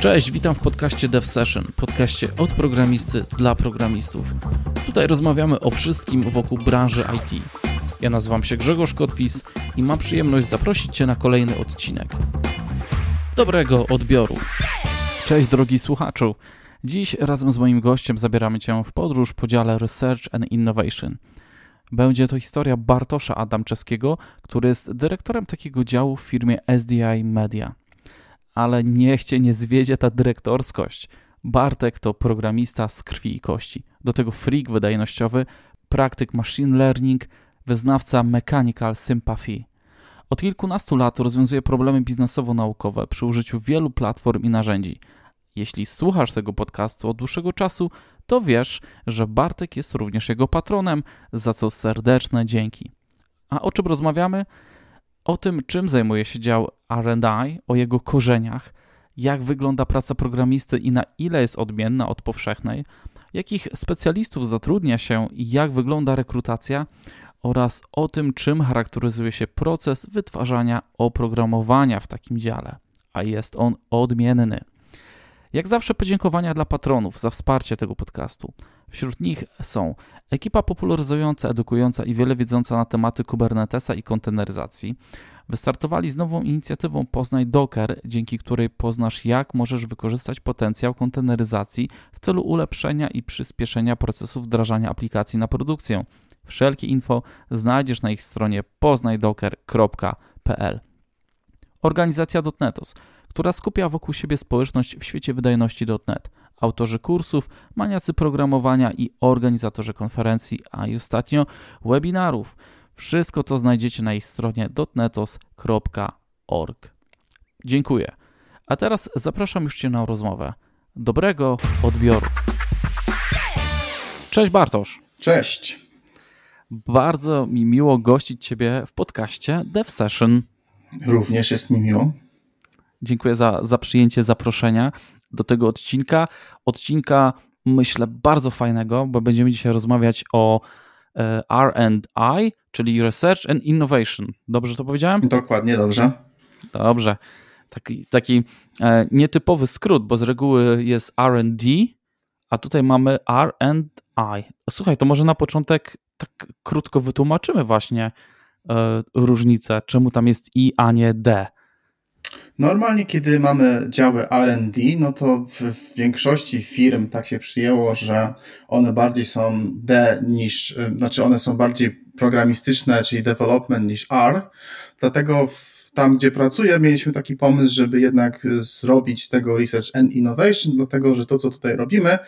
Cześć, witam w podcaście Dev Session, podcaście od programisty dla programistów. Tutaj rozmawiamy o wszystkim wokół branży IT. Ja nazywam się Grzegorz Kotwis i mam przyjemność zaprosić Cię na kolejny odcinek. Dobrego odbioru. Cześć drogi słuchaczu. Dziś razem z moim gościem zabieramy Cię w podróż po dziale Research and Innovation. Będzie to historia Bartosza Adamczewskiego, który jest dyrektorem takiego działu w firmie SDI Media ale niech cię nie zwiedzie ta dyrektorskość. Bartek to programista z krwi i kości. Do tego freak wydajnościowy, praktyk machine learning, wyznawca mechanical sympathy. Od kilkunastu lat rozwiązuje problemy biznesowo-naukowe przy użyciu wielu platform i narzędzi. Jeśli słuchasz tego podcastu od dłuższego czasu, to wiesz, że Bartek jest również jego patronem, za co serdeczne dzięki. A o czym rozmawiamy? O tym, czym zajmuje się dział RD, o jego korzeniach, jak wygląda praca programisty i na ile jest odmienna od powszechnej, jakich specjalistów zatrudnia się i jak wygląda rekrutacja, oraz o tym, czym charakteryzuje się proces wytwarzania oprogramowania w takim dziale, a jest on odmienny. Jak zawsze podziękowania dla patronów za wsparcie tego podcastu. Wśród nich są ekipa popularyzująca, edukująca i wiele wiedząca na tematy Kubernetesa i konteneryzacji. Wystartowali z nową inicjatywą Poznaj Docker, dzięki której poznasz, jak możesz wykorzystać potencjał konteneryzacji w celu ulepszenia i przyspieszenia procesu wdrażania aplikacji na produkcję. Wszelkie info znajdziesz na ich stronie poznajdocker.pl. Organizacja .netos która skupia wokół siebie społeczność w świecie wydajności.net. Autorzy kursów, maniacy programowania i organizatorzy konferencji, a i ostatnio webinarów. Wszystko to znajdziecie na ich stronie dotnetos.org. Dziękuję. A teraz zapraszam już Cię na rozmowę. Dobrego odbioru. Cześć Bartosz. Cześć. Bardzo mi miło gościć Ciebie w podcaście Dev Session. Również jest mi miło. Dziękuję za, za przyjęcie zaproszenia do tego odcinka. Odcinka, myślę, bardzo fajnego, bo będziemy dzisiaj rozmawiać o e, RI, czyli Research and Innovation. Dobrze to powiedziałem? Dokładnie, dobrze. Dobrze. Taki, taki e, nietypowy skrót, bo z reguły jest RD, a tutaj mamy RI. Słuchaj, to może na początek tak krótko wytłumaczymy właśnie e, różnicę, czemu tam jest I, a nie D. Normalnie, kiedy mamy działy RD, no to w, w, większości firm tak się przyjęło, że one bardziej są D niż, y, znaczy one są bardziej programistyczne, czyli development niż R. Dlatego w, tam, gdzie pracuję, mieliśmy taki pomysł, żeby jednak zrobić tego research and innovation, dlatego że to, co tutaj robimy,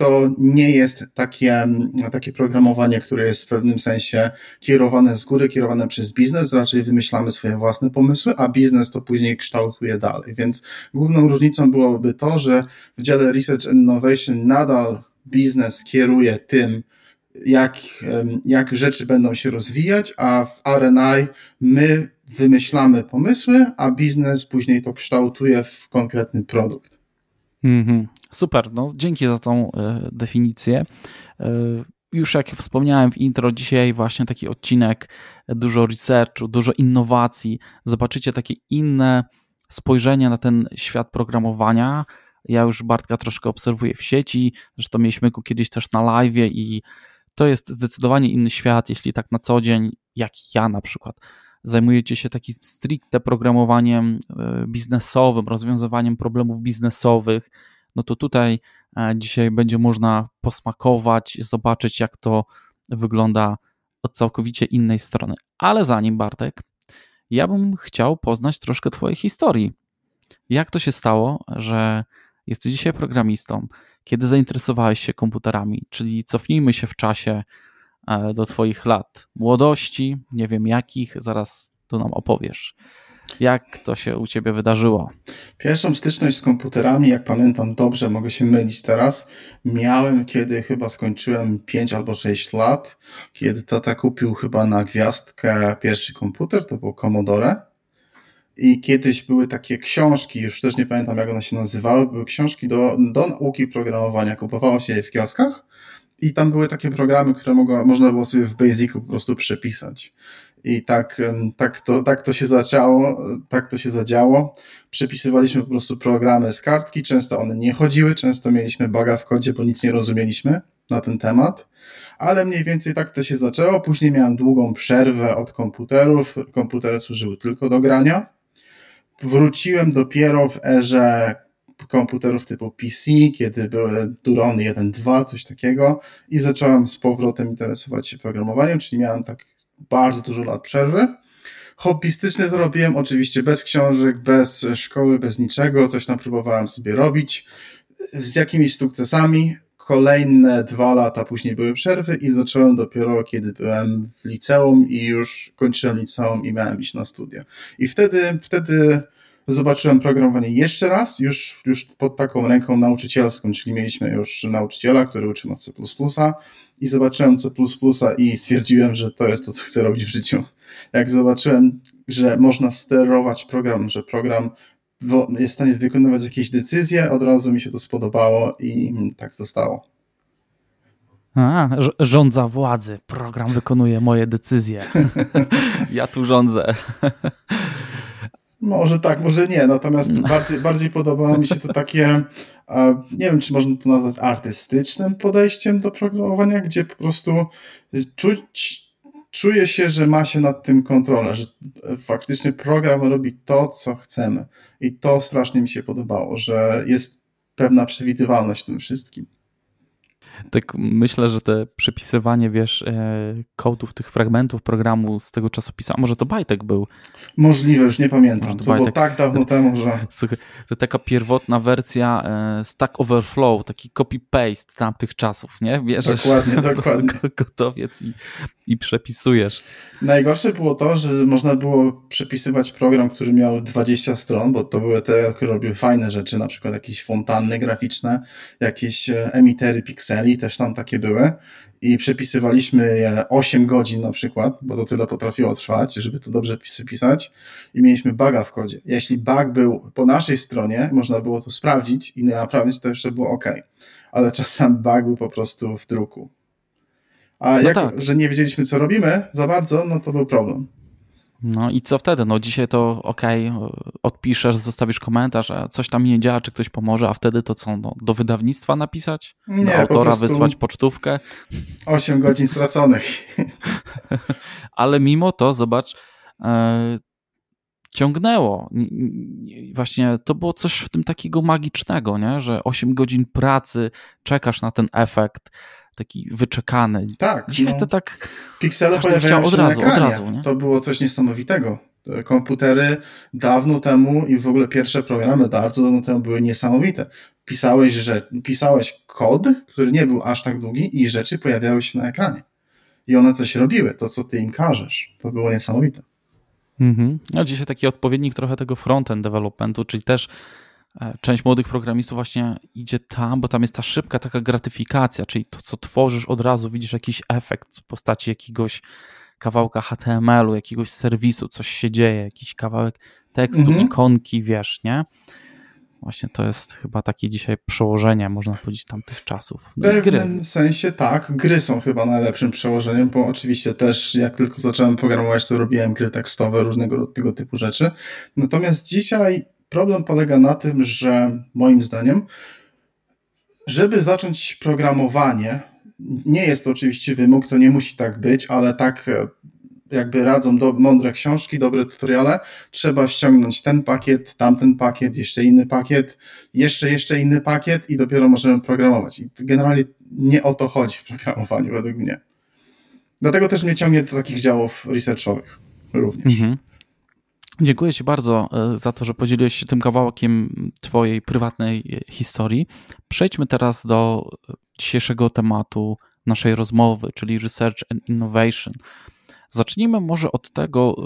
to nie jest takie, takie programowanie, które jest w pewnym sensie kierowane z góry, kierowane przez biznes, raczej wymyślamy swoje własne pomysły, a biznes to później kształtuje dalej. Więc główną różnicą byłoby to, że w dziale Research and Innovation nadal biznes kieruje tym, jak, jak rzeczy będą się rozwijać, a w RNI my wymyślamy pomysły, a biznes później to kształtuje w konkretny produkt. Mm-hmm. Super, no dzięki za tą e, definicję. E, już jak wspomniałem w intro, dzisiaj właśnie taki odcinek, dużo researchu, dużo innowacji. Zobaczycie takie inne spojrzenie na ten świat programowania. Ja już Bartka troszkę obserwuję w sieci, zresztą mieliśmy go kiedyś też na live i to jest zdecydowanie inny świat, jeśli tak na co dzień, jak ja na przykład, zajmujecie się takim stricte programowaniem e, biznesowym, rozwiązywaniem problemów biznesowych, no to tutaj e, dzisiaj będzie można posmakować, zobaczyć, jak to wygląda od całkowicie innej strony. Ale zanim, Bartek, ja bym chciał poznać troszkę Twojej historii. Jak to się stało, że jesteś dzisiaj programistą? Kiedy zainteresowałeś się komputerami? Czyli cofnijmy się w czasie do Twoich lat młodości, nie wiem jakich, zaraz tu nam opowiesz. Jak to się u ciebie wydarzyło? Pierwszą styczność z komputerami, jak pamiętam dobrze, mogę się mylić teraz, miałem kiedy chyba skończyłem 5 albo 6 lat, kiedy tata kupił chyba na gwiazdkę pierwszy komputer, to był Commodore. I kiedyś były takie książki, już też nie pamiętam jak one się nazywały, były książki do, do nauki programowania. Kupowało się je w kioskach i tam były takie programy, które można było sobie w Basicu po prostu przepisać. I tak, tak, to, tak to się zaczęło, tak to się zadziało. Przepisywaliśmy po prostu programy z kartki, często one nie chodziły, często mieliśmy baga w kodzie, bo nic nie rozumieliśmy na ten temat, ale mniej więcej tak to się zaczęło. Później miałem długą przerwę od komputerów, komputery służyły tylko do grania. Wróciłem dopiero w erze komputerów typu PC, kiedy były Durony 1.2, coś takiego i zacząłem z powrotem interesować się programowaniem, czyli miałem tak bardzo dużo lat przerwy. Hobbystycznie to robiłem oczywiście bez książek, bez szkoły, bez niczego, coś tam próbowałem sobie robić z jakimiś sukcesami. Kolejne dwa lata później były przerwy i zacząłem dopiero, kiedy byłem w liceum i już kończyłem liceum i miałem iść na studia. I wtedy, wtedy zobaczyłem programowanie jeszcze raz, już, już pod taką ręką nauczycielską, czyli mieliśmy już nauczyciela, który uczył nas C++ i zobaczyłem C++ i stwierdziłem, że to jest to, co chcę robić w życiu. Jak zobaczyłem, że można sterować program, że program jest w stanie wykonywać jakieś decyzje, od razu mi się to spodobało i tak zostało. A, rządza władzy. Program wykonuje moje decyzje. ja tu rządzę. Może tak, może nie, natomiast no. bardziej, bardziej podobało mi się to takie, nie wiem, czy można to nazwać artystycznym podejściem do programowania, gdzie po prostu czuć, czuje się, że ma się nad tym kontrolę, że faktycznie program robi to, co chcemy. I to strasznie mi się podobało, że jest pewna przewidywalność w tym wszystkim tak myślę, że te przepisywanie, wiesz, e, kodów tych fragmentów programu z tego czasopisma, może to Bajtek był. Możliwe, już nie pamiętam. To, to było tak dawno temu, że... Słuchaj, to taka pierwotna wersja e, Stack Overflow, taki copy-paste tamtych czasów, nie? Bierzesz dokładnie, dokładnie. gotowiec i, i przepisujesz. Najgorsze było to, że można było przepisywać program, który miał 20 stron, bo to były te, które robiły fajne rzeczy, na przykład jakieś fontanny graficzne, jakieś e, emitery pikseli, też tam takie były i przepisywaliśmy je 8 godzin na przykład, bo to tyle potrafiło trwać, żeby to dobrze pisać i mieliśmy buga w kodzie. Jeśli bug był po naszej stronie, można było to sprawdzić i naprawić, to jeszcze było ok. Ale czasem bug był po prostu w druku. A no jak, tak. że nie wiedzieliśmy, co robimy za bardzo, no to był problem. No i co wtedy? No dzisiaj to ok, odpiszesz, zostawisz komentarz, a coś tam nie działa, czy ktoś pomoże, a wtedy to co? No, do wydawnictwa napisać? Nie, do autora wysłać pocztówkę? 8 godzin straconych. Ale mimo to, zobacz, e, ciągnęło. Właśnie to było coś w tym takiego magicznego, nie? że 8 godzin pracy, czekasz na ten efekt, taki wyczekany. Tak. Dzisiaj no, to tak. Piksele pojawiają się od razu, na ekranie. Od razu, nie? To było coś niesamowitego. Komputery dawno temu i w ogóle pierwsze programy bardzo dawno temu były niesamowite. Pisałeś, że, pisałeś kod, który nie był aż tak długi i rzeczy pojawiały się na ekranie. I one coś robiły, to co ty im każesz. To było niesamowite. Mhm. No dzisiaj taki odpowiednik trochę tego frontend developmentu, czyli też część młodych programistów właśnie idzie tam, bo tam jest ta szybka taka gratyfikacja, czyli to, co tworzysz, od razu widzisz jakiś efekt w postaci jakiegoś kawałka HTML-u, jakiegoś serwisu, coś się dzieje, jakiś kawałek tekstu, mhm. ikonki, wiesz, nie? Właśnie to jest chyba takie dzisiaj przełożenie, można powiedzieć, tamtych czasów. W pewnym gry. sensie tak. Gry są chyba najlepszym przełożeniem, bo oczywiście też jak tylko zacząłem programować, to robiłem gry tekstowe, różnego tego typu rzeczy. Natomiast dzisiaj Problem polega na tym, że moim zdaniem, żeby zacząć programowanie, nie jest to oczywiście wymóg, to nie musi tak być, ale tak e, jakby radzą do, mądre książki, dobre tutoriale, trzeba ściągnąć ten pakiet, tamten pakiet, jeszcze inny pakiet, jeszcze, jeszcze inny pakiet i dopiero możemy programować. I generalnie nie o to chodzi w programowaniu według mnie. Dlatego też mnie ciągnie do takich działów researchowych również. Mhm. Dziękuję Ci bardzo e, za to, że podzieliłeś się tym kawałkiem Twojej prywatnej e, historii. Przejdźmy teraz do e, dzisiejszego tematu naszej rozmowy, czyli Research and Innovation. Zacznijmy może od tego,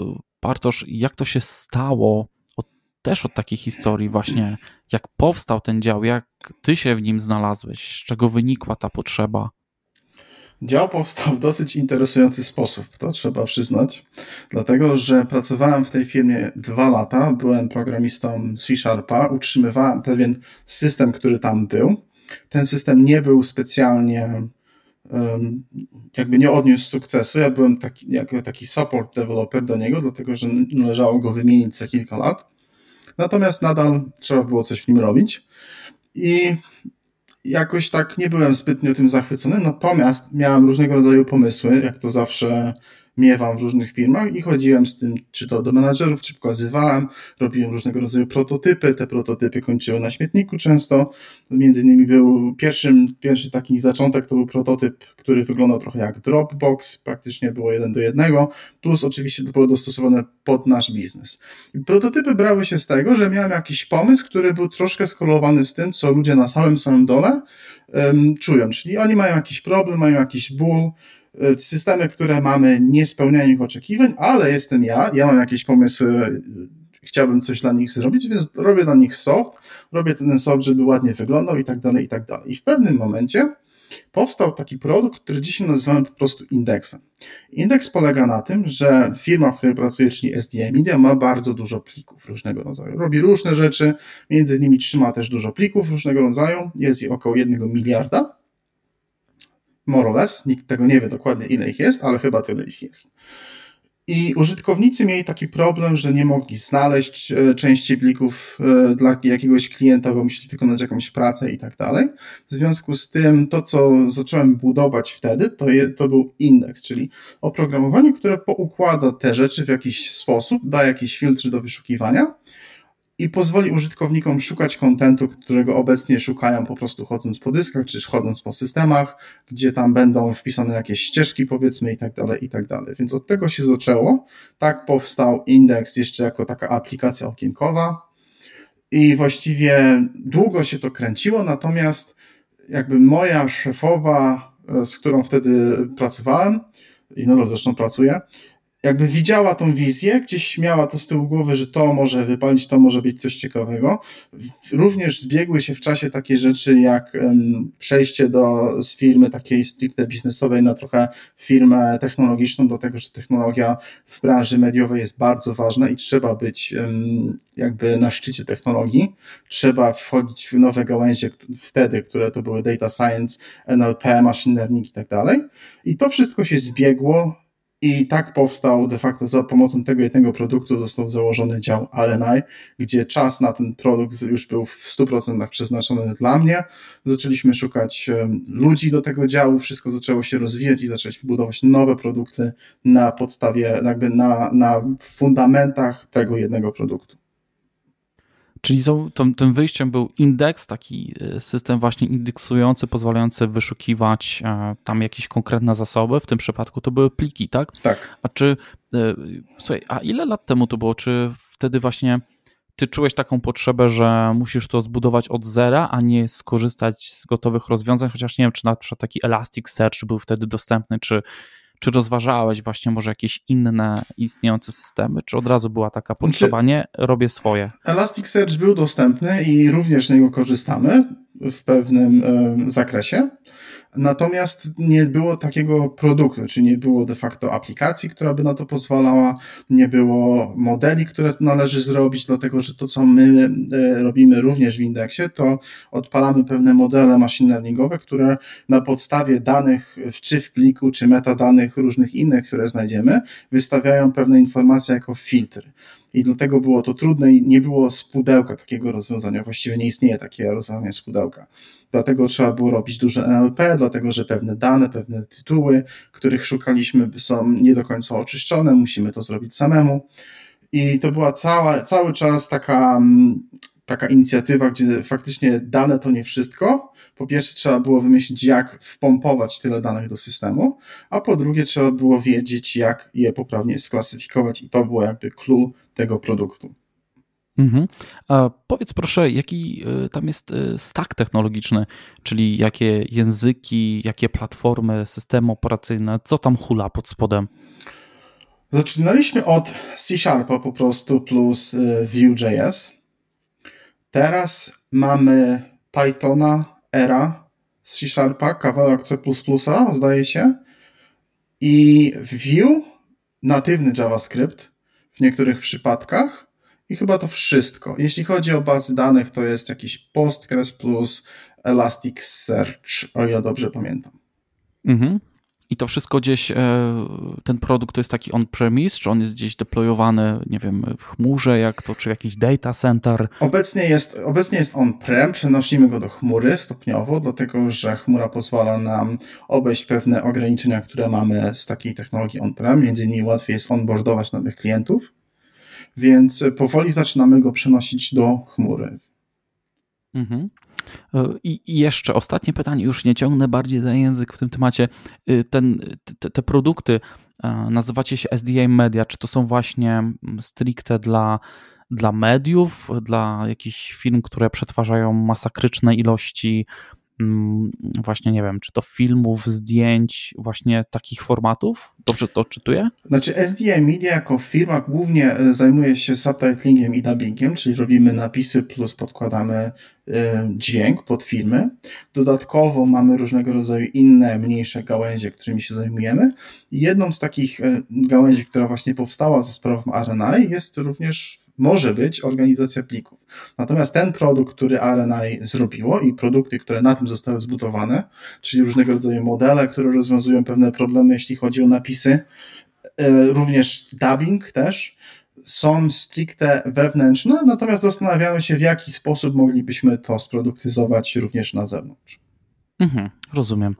Bartosz, jak to się stało, od, też od takiej historii właśnie, jak powstał ten dział, jak Ty się w nim znalazłeś, z czego wynikła ta potrzeba. Dział powstał w dosyć interesujący sposób, to trzeba przyznać, dlatego że pracowałem w tej firmie dwa lata, byłem programistą C-Sharpa, utrzymywałem pewien system, który tam był. Ten system nie był specjalnie jakby nie odniósł sukcesu. Ja byłem taki, jako taki support developer do niego, dlatego że należało go wymienić za kilka lat. Natomiast nadal trzeba było coś w nim robić. I jakoś tak nie byłem zbytnio tym zachwycony, natomiast miałem różnego rodzaju pomysły, jak to zawsze miewam w różnych firmach i chodziłem z tym, czy to do menadżerów, czy pokazywałem, robiłem różnego rodzaju prototypy, te prototypy kończyły na śmietniku często, między innymi był pierwszym, pierwszy taki zaczątek, to był prototyp, który wyglądał trochę jak Dropbox, praktycznie było jeden do jednego, plus oczywiście to było dostosowane pod nasz biznes. Prototypy brały się z tego, że miałem jakiś pomysł, który był troszkę skorelowany z tym, co ludzie na samym samym dole um, czują, czyli oni mają jakiś problem, mają jakiś ból, systemy, które mamy, nie spełniają ich oczekiwań, ale jestem ja, ja mam jakieś pomysły, chciałbym coś dla nich zrobić, więc robię dla nich soft, robię ten soft, żeby ładnie wyglądał i tak dalej, i tak dalej. I w pewnym momencie powstał taki produkt, który dzisiaj nazywamy po prostu indeksem. Indeks polega na tym, że firma, w której pracuję, czyli SDI Media, ma bardzo dużo plików różnego rodzaju. Robi różne rzeczy, między innymi trzyma też dużo plików różnego rodzaju, jest ich około 1 miliarda more or less. Nikt tego nie wie dokładnie, ile ich jest, ale chyba tyle ich jest. I użytkownicy mieli taki problem, że nie mogli znaleźć e, części plików e, dla jakiegoś klienta, bo musieli wykonać jakąś pracę i tak dalej. W związku z tym to, co zacząłem budować wtedy, to, je, to był indeks, czyli oprogramowanie, które poukłada te rzeczy w jakiś sposób, da jakieś filtry do wyszukiwania i pozwoli użytkownikom szukać kontentu, którego obecnie szukają po prostu chodząc po dyskach, czy chodząc po systemach, gdzie tam będą wpisane jakieś ścieżki, powiedzmy, i tak dalej, i tak dalej. Więc od tego się zaczęło. Tak powstał Index jeszcze jako taka aplikacja okienkowa i właściwie długo się to kręciło, natomiast jakby moja szefowa, e, z którą wtedy pracowałem i nadal zresztą pracuję, jakby widziała tą wizję, gdzieś miała to z tyłu głowy, że to może wypalić, to może być coś ciekawego. Również zbiegły się w czasie takie rzeczy jak przejście do, z firmy takiej stricte biznesowej na trochę firmę technologiczną, do tego, że technologia w branży mediowej jest bardzo ważna i trzeba być jakby na szczycie technologii. Trzeba wchodzić w nowe gałęzie wtedy, które to były data science, NLP, machine learning i tak dalej. I to wszystko się zbiegło i tak powstał de facto za pomocą tego jednego produktu został założony dział RNI, gdzie czas na ten produkt już był w 100% przeznaczony dla mnie. Zaczęliśmy szukać ludzi do tego działu, wszystko zaczęło się rozwijać i zaczęliśmy budować nowe produkty na podstawie, jakby na, na fundamentach tego jednego produktu. Czyli to, to, tym wyjściem był indeks, taki e, system właśnie indeksujący, pozwalający wyszukiwać e, tam jakieś konkretne zasoby. W tym przypadku to były pliki, tak? Tak. A czy, e, słuchaj, a ile lat temu to było? Czy wtedy właśnie ty czułeś taką potrzebę, że musisz to zbudować od zera, a nie skorzystać z gotowych rozwiązań? Chociaż nie wiem, czy na przykład taki Elasticsearch był wtedy dostępny, czy czy rozważałeś właśnie może jakieś inne istniejące systemy, czy od razu była taka znaczy, potrzeba, nie, robię swoje? Elasticsearch był dostępny i również z niego korzystamy w pewnym y, zakresie. Natomiast nie było takiego produktu, czyli nie było de facto aplikacji, która by na to pozwalała, nie było modeli, które należy zrobić, dlatego że to, co my e, robimy również w indeksie, to odpalamy pewne modele machine learningowe, które na podstawie danych, czy w pliku, czy metadanych różnych innych, które znajdziemy, wystawiają pewne informacje jako filtry i dlatego było to trudne i nie było z pudełka takiego rozwiązania. Właściwie nie istnieje takie rozwiązanie z pudełka. Dlatego trzeba było robić duże NLP, dlatego że pewne dane, pewne tytuły, których szukaliśmy, są nie do końca oczyszczone, musimy to zrobić samemu. I to była cała, cały czas taka, mm, taka inicjatywa, gdzie faktycznie dane to nie wszystko, po pierwsze trzeba było wymyślić, jak wpompować tyle danych do systemu, a po drugie trzeba było wiedzieć, jak je poprawnie sklasyfikować i to było jakby clue tego produktu. Mhm. A powiedz proszę, jaki y, tam jest y, stack technologiczny, czyli jakie języki, jakie platformy, systemy operacyjne, co tam hula pod spodem? Zaczynaliśmy od C Sharpa po prostu plus y, Vue.js. Teraz mamy Pythona, Era z C Sharpa, kawałek C++, zdaje się, i Vue, natywny JavaScript w niektórych przypadkach i chyba to wszystko. Jeśli chodzi o bazy danych, to jest jakiś Postgres plus Elasticsearch, o ile dobrze pamiętam. Mhm. I to wszystko gdzieś, e, ten produkt to jest taki on-premise, czy on jest gdzieś deployowany, nie wiem, w chmurze, jak to, czy jakiś data center? Obecnie jest, obecnie jest on-prem, przenosimy go do chmury stopniowo, dlatego że chmura pozwala nam obejść pewne ograniczenia, które mamy z takiej technologii on-prem. Między innymi łatwiej jest onboardować nowych klientów, więc powoli zaczynamy go przenosić do chmury. Mhm. E, I, jeszcze ostatnie pytanie, już nie ciągnę bardziej za język w tym temacie. E, ten, te, te produkty e, nazywacie się SDA Media, czy to są właśnie stricte dla, dla mediów, dla jakichś firm, które przetwarzają masakryczne ilości właśnie nie wiem, czy to filmów, zdjęć, właśnie takich formatów? Dobrze to czytuję? Znaczy SDI Media jako firma głównie e, zajmuje się subtitlingiem i dubbingiem, czyli robimy napisy plus podkładamy e, dźwięk pod filmy. Dodatkowo mamy różnego rodzaju inne, mniejsze gałęzie, którymi się zajmujemy. I jedną z takich e, gałęzi, która właśnie powstała ze sprawą RNI jest również może być organizacja plików. Natomiast ten produkt, który RNI zrobiło i produkty, które na tym zostały zbudowane, czyli różnego rodzaju modele, które rozwiązują pewne problemy, jeśli chodzi o napisy, e, również dubbing też, są stricte wewnętrzne, natomiast zastanawiamy się, w jaki sposób moglibyśmy to sproduktyzować również na zewnątrz. Mhm, rozumiem.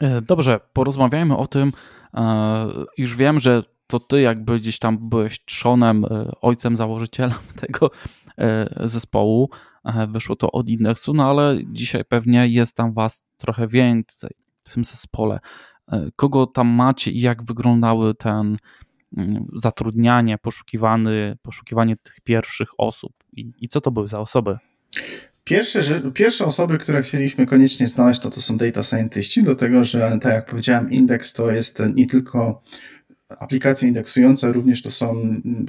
E, dobrze, porozmawiajmy o tym. E, już wiem, że to ty jakby gdzieś tam byłeś trzonem, e, ojcem, założycielem tego e, zespołu. E, wyszło to od indeksu, no ale dzisiaj pewnie jest tam was trochę więcej w tym zespole. Kogo tam macie i jak wyglądały ten mm, zatrudnianie, poszukiwany, poszukiwanie tych pierwszych osób i, i co to były za osoby? Pierwsze, pierwsze osoby, które chcieliśmy koniecznie znaleźć, to to są data scientiści, dlatego że, tak jak powiedziałem, indeks to jest nie tylko aplikacje indeksujące również to są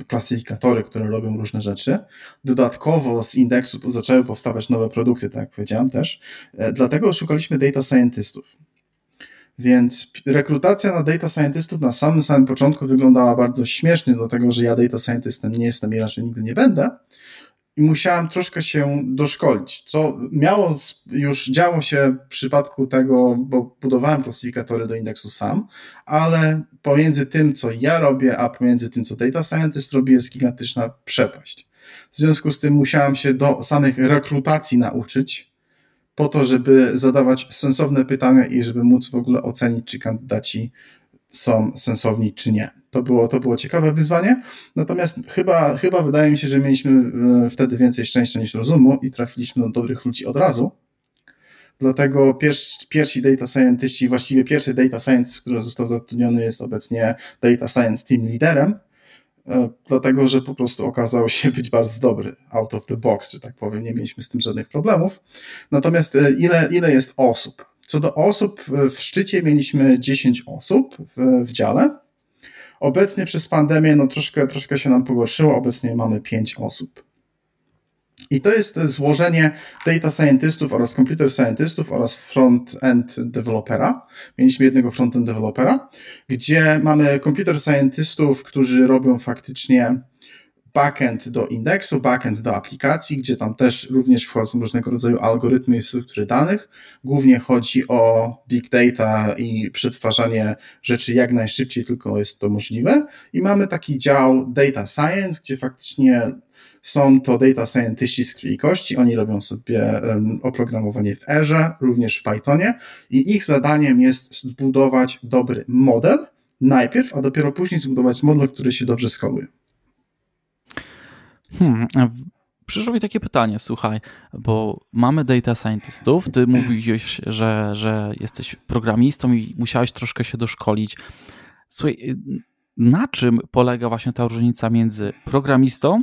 klasyfikatory, które robią różne rzeczy. Dodatkowo z indeksu zaczęły powstawać nowe produkty, tak jak powiedziałem też. E, dlatego szukaliśmy data scientystów. Więc rekrutacja na data scientystów na samym samym początku wyglądała bardzo śmiesznie, dlatego że ja data scientystem nie jestem i raczej nigdy nie będę musiałem troszkę się doszkolić, co miało już działo się w przypadku tego, bo budowałem klasyfikatory do indeksu sam, ale pomiędzy tym, co ja robię, a pomiędzy tym, co data scientist robi, jest gigantyczna przepaść. W związku z tym musiałem się do samych rekrutacji nauczyć, po to, żeby zadawać sensowne pytania i żeby móc w ogóle ocenić, czy kandydaci są sensowni, czy nie. To było, to było ciekawe wyzwanie. Natomiast chyba, chyba wydaje mi się, że mieliśmy e, wtedy więcej szczęścia niż rozumu i trafiliśmy do dobrych ludzi od razu. Dlatego pierwsi, pierwsi data scientiści, właściwie pierwszy data scientist, który został zatrudniony, jest obecnie data science team liderem, e, dlatego że po prostu okazał się być bardzo dobry, out of the box, że tak powiem, nie mieliśmy z tym żadnych problemów. Natomiast e, ile, ile jest osób? Co do osób, w szczycie mieliśmy 10 osób w, w dziale. Obecnie przez pandemię no troszkę, troszkę się nam pogorszyło, obecnie mamy 5 osób. I to jest złożenie data scientystów oraz computer scientystów oraz front-end developera. Mieliśmy jednego front-end developera, gdzie mamy computer scientystów, którzy robią faktycznie backend do indeksu, backend do aplikacji, gdzie tam też również wchodzą różnego rodzaju algorytmy i struktury danych. Głównie chodzi o big data i przetwarzanie rzeczy jak najszybciej tylko jest to możliwe. I mamy taki dział data science, gdzie faktycznie są to data scientiści z krwi i kości. Oni robią sobie oprogramowanie w Erze, również w Pythonie i ich zadaniem jest zbudować dobry model najpierw, a dopiero później zbudować model, który się dobrze skaluje. Hmm, przyszło mi takie pytanie, słuchaj, bo mamy data scientystów, ty mówiłeś, że, że jesteś programistą i musiałeś troszkę się doszkolić. Słuchaj, na czym polega właśnie ta różnica między programistą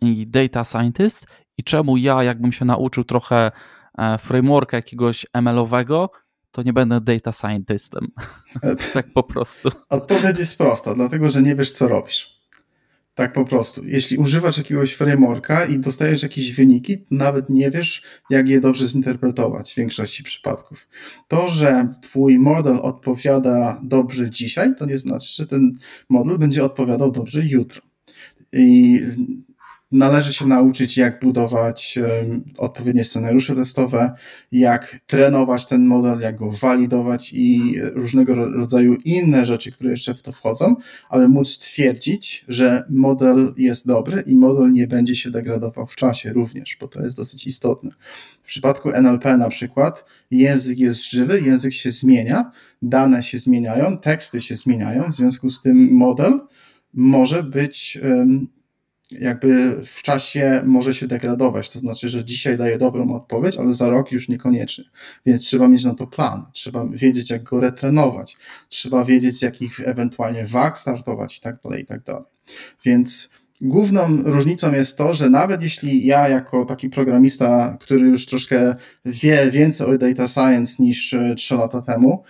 i data scientist i czemu ja, jakbym się nauczył trochę e, frameworka jakiegoś ML-owego, to nie będę data scientistem. tak po prostu. Odpowiedź jest prosta, dlatego że nie wiesz, co robisz. Tak po prostu. Jeśli używasz jakiegoś frameworka i dostajesz jakieś wyniki, nawet nie wiesz, jak je dobrze zinterpretować w większości przypadków. To, że twój model odpowiada dobrze dzisiaj, to nie znaczy, że ten model będzie odpowiadał dobrze jutro. I należy się nauczyć, jak budować odpowiednie scenariusze testowe, jak trenować ten model, jak go walidować i różnego rodzaju inne rzeczy, które jeszcze w to wchodzą, aby móc twierdzić, że model jest dobry i model nie będzie się degradował w czasie również, bo to jest dosyć istotne. W przypadku NLP na przykład język jest żywy, język się zmienia, dane się zmieniają, teksty się zmieniają, w związku z tym model może być jakby w czasie może się degradować. To znaczy, że dzisiaj daje dobrą odpowiedź, ale za rok już niekoniecznie. Więc trzeba mieć na to plan. Trzeba wiedzieć, jak go retrenować. Trzeba wiedzieć, jakich ewentualnie wag startować i tak dalej, i tak dalej. Więc główną różnicą jest to, że nawet jeśli ja jako taki programista, który już troszkę wie więcej o data science niż 3 e, lata temu,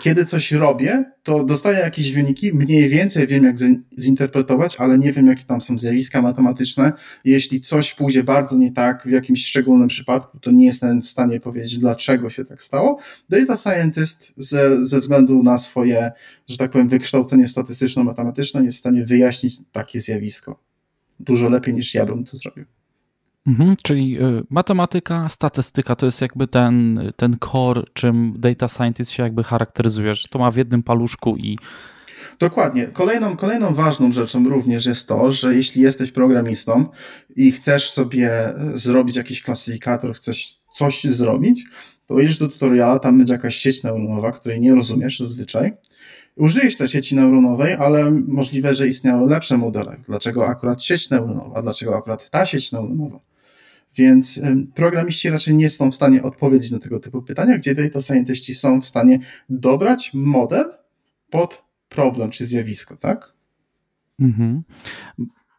kiedy coś robię, to dostaję jakieś wyniki, mniej więcej wiem, jak zinterpretować, ale nie wiem, jakie tam są zjawiska matematyczne. Jeśli coś pójdzie bardzo nie tak w jakimś szczególnym przypadku, to nie jestem w stanie powiedzieć, dlaczego się tak stało. Data scientist ze, ze względu na swoje, że tak powiem, wykształcenie statystyczno-matematyczne jest w stanie wyjaśnić takie zjawisko. Dużo lepiej niż ja bym to zrobił. Mhm, czyli y, matematyka, statystyka to jest jakby ten, ten core, czym data scientist się jakby charakteryzuje, że to ma w jednym paluszku i. Dokładnie. Kolejną, kolejną ważną rzeczą również jest to, że jeśli jesteś programistą i chcesz sobie zrobić jakiś klasyfikator, chcesz coś zrobić, to idziesz do tutoriala, tam będzie jakaś sieć neuronowa, której nie rozumiesz zazwyczaj. Użyjesz tej sieci neuronowej, ale możliwe, że istniały lepsze modele. Dlaczego akurat sieć neuronowa? Dlaczego akurat ta sieć neuronowa? Więc programiści raczej nie są w stanie odpowiedzieć na tego typu pytania, gdzie data scientiści są w stanie dobrać model pod problem czy zjawisko, tak? Mhm.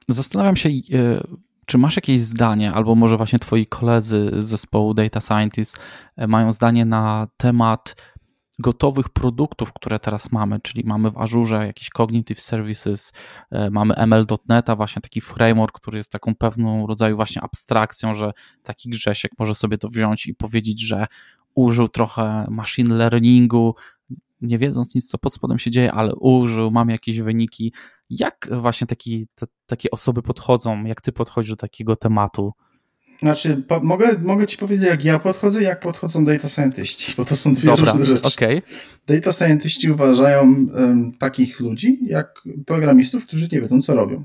Zastanawiam się, e, czy masz jakieś zdanie, albo może właśnie twoi koledzy z zespołu Data Scientist e, mają zdanie na temat gotowych produktów, które teraz mamy, czyli mamy w Azure jakiś Cognitive Services, e, mamy ML.NET, właśnie taki framework, który jest taką pewną rodzaju właśnie abstrakcją, że taki Grzesiek może sobie to wziąć i powiedzieć, że użył trochę machine learningu, nie wiedząc nic, co pod spodem się dzieje, ale użył, mam jakieś wyniki. Jak właśnie taki, te, takie osoby podchodzą, jak ty podchodzisz do takiego tematu? Znaczy, po, mogę, mogę ci powiedzieć, jak ja podchodzę, jak podchodzą data scientiści, bo to są dwie Dobra, różne rzeczy. Okay. Data scientiści uważają um, takich ludzi jak programistów, którzy nie wiedzą, co robią.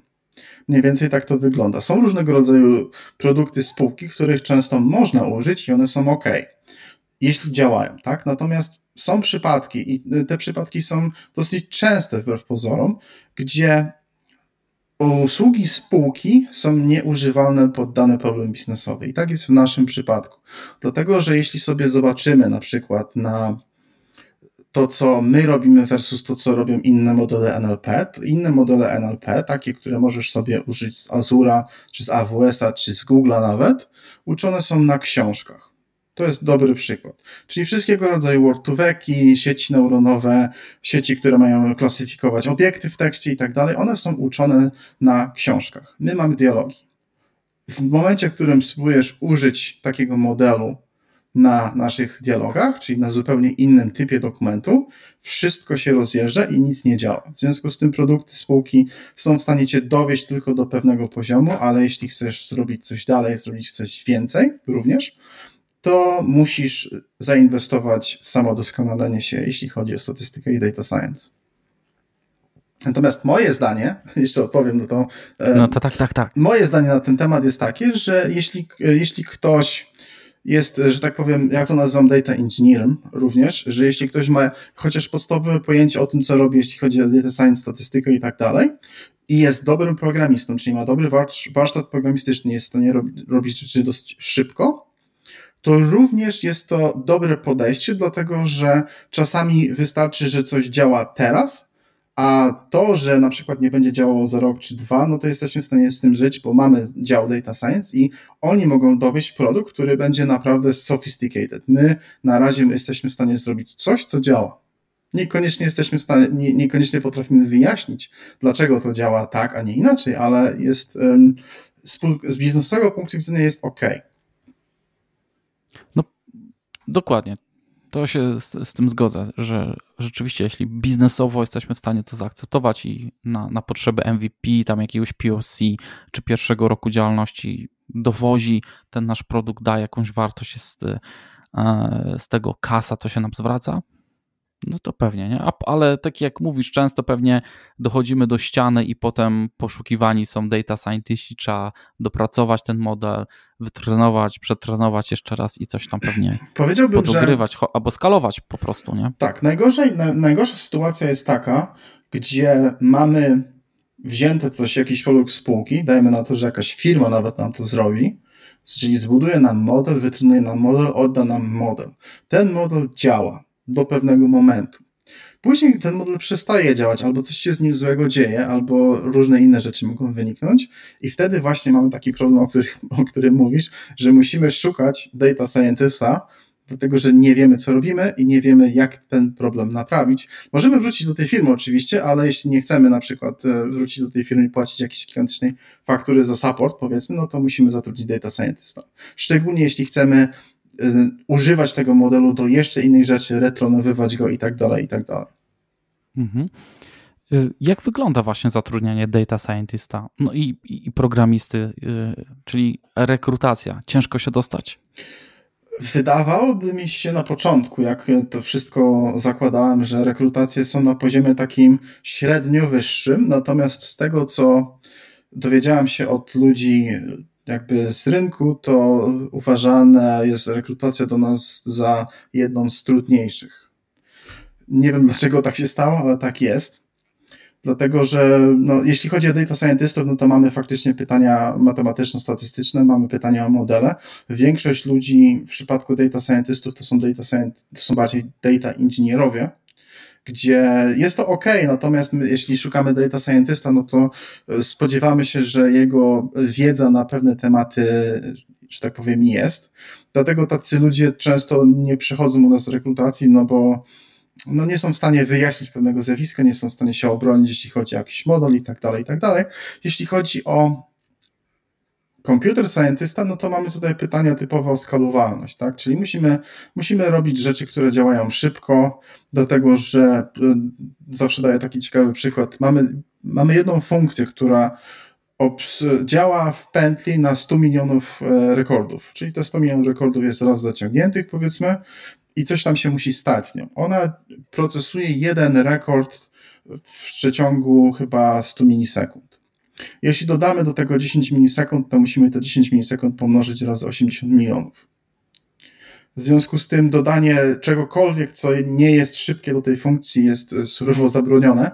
Mniej więcej tak to wygląda. Są różnego rodzaju produkty spółki, których często można użyć i one są ok, jeśli działają, tak? Natomiast są przypadki i te przypadki są dosyć częste wbrew pozorom, gdzie usługi spółki są nieużywalne pod dany problem biznesowy. I tak jest w naszym przypadku. Dlatego, że jeśli sobie zobaczymy na przykład na to, co my robimy versus to, co robią inne modele NLP, to inne modele NLP, takie, które możesz sobie użyć z Azura, czy z AWS-a, czy z Google'a nawet, uczone są na książkach. To jest dobry przykład. Czyli wszystkiego rodzaju word-to-veki, sieci neuronowe, sieci, które mają klasyfikować obiekty w tekście i tak dalej, one są uczone na książkach. My mamy dialogi. W momencie, w którym spróbujesz użyć takiego modelu na naszych dialogach, czyli na zupełnie innym typie dokumentu, wszystko się rozjeżdża i nic nie działa. W związku z tym produkty spółki są w stanie cię dowieść tylko do pewnego poziomu, ale jeśli chcesz zrobić coś dalej, zrobić coś więcej również, to musisz zainwestować w samodoskonalenie się, jeśli chodzi o statystykę i data science. Natomiast moje zdanie, jeszcze odpowiem na to. No to tak, tak, tak. Moje zdanie na ten temat jest takie, że jeśli, jeśli ktoś jest, że tak powiem, jak to nazywam, data engineerem również, że jeśli ktoś ma chociaż podstawowe pojęcie o tym, co robi, jeśli chodzi o data science, statystykę i tak dalej, i jest dobrym programistą, czyli ma dobry warsztat programistyczny, jest w stanie robić rzeczy dosyć szybko, to również jest to dobre podejście, dlatego że czasami wystarczy, że coś działa teraz, a to, że na przykład nie będzie działało za rok czy dwa, no to jesteśmy w stanie z tym żyć, bo mamy dział data science i oni mogą dowieść produkt, który będzie naprawdę sophisticated. My na razie jesteśmy w stanie zrobić coś, co działa. Niekoniecznie jesteśmy w stanie, nie, niekoniecznie potrafimy wyjaśnić, dlaczego to działa tak, a nie inaczej, ale jest z, z biznesowego punktu widzenia jest ok. Dokładnie. To się z, z, tym zgodzę, że rzeczywiście, jeśli biznesowo jesteśmy w stanie to zaakceptować i na, na potrzeby MVP, tam jakiegoś POC czy pierwszego roku działalności dowozi ten nasz produkt, da jakąś wartość, jest e, z tego kasa, to się nam zwraca, no to pewnie, nie? ale tak jak mówisz, często pewnie dochodzimy do ściany i potem poszukiwani są data scientiści, trzeba dopracować ten model, wytrenować, przetrenować jeszcze raz i coś tam pewnie Powiedziałbym, podogrywać że... albo skalować po prostu, nie? Tak, najgorzej, na, najgorsza sytuacja jest taka, gdzie mamy wzięte coś, jakiś produkt spółki, dajmy na to, że jakaś firma nawet nam to zrobi, czyli zbuduje nam model, wytrenuje nam model, odda nam model. Ten model działa do pewnego momentu. Później ten model przestaje działać, albo coś się z nim złego dzieje, albo różne inne rzeczy mogą wyniknąć, i wtedy właśnie mamy taki problem, o, o którym mówisz, że musimy szukać data scientista, dlatego że nie wiemy, co robimy i nie wiemy, jak ten problem naprawić. Możemy wrócić do tej firmy oczywiście, ale jeśli nie chcemy na przykład e, wrócić do tej firmy i płacić jakiejś gigantycznej faktury za support, powiedzmy, no to musimy zatrudnić data scientista. Szczególnie jeśli chcemy używać tego modelu do jeszcze innej rzeczy, retronowywać go i tak dalej, i tak dalej. Mhm. Y, jak wygląda właśnie zatrudnianie data scientista no i, i programisty, y, czyli rekrutacja? Ciężko się dostać? Wydawałoby mi się na początku, jak to wszystko zakładałem, że rekrutacje są na poziomie takim średnio wyższym, natomiast z tego, co dowiedziałem się od ludzi jakby z rynku, to uważana jest rekrutacja do nas za jedną z trudniejszych. Nie wiem dlaczego tak się stało, ale tak jest. Dlatego, że no, jeśli chodzi o data scientystów, no to mamy faktycznie pytania matematyczno-statystyczne, mamy pytania o modele. Większość ludzi w przypadku data scientystów to są, data scient- to są bardziej data inżynierowie, gdzie jest to ok, natomiast my, jeśli szukamy data scientista, no to e, spodziewamy się, że jego wiedza na pewne tematy, że tak powiem, jest. Dlatego tacy ludzie często nie przychodzą u nas z rekrutacji, no bo no nie są w stanie wyjaśnić pewnego zjawiska, nie są w stanie się obronić, jeśli chodzi o jakiś model i tak dalej, i tak dalej. Jeśli chodzi o Computer scientista, no to mamy tutaj pytania typowo o skalowalność, tak? Czyli musimy, musimy robić rzeczy, które działają szybko, dlatego że y, zawsze daję taki ciekawy przykład. Mamy, mamy jedną funkcję, która działa w pętli na 100 milionów e, rekordów, czyli te 100 milionów rekordów jest raz zaciągniętych, powiedzmy, i coś tam się musi stać nią. Ona procesuje jeden rekord w przeciągu chyba 100 milisekund. Jeśli dodamy do tego 10 milisekund, to musimy te 10 milisekund pomnożyć razy 80 milionów. W związku z tym dodanie czegokolwiek, co nie jest szybkie do tej funkcji, jest surowo zabronione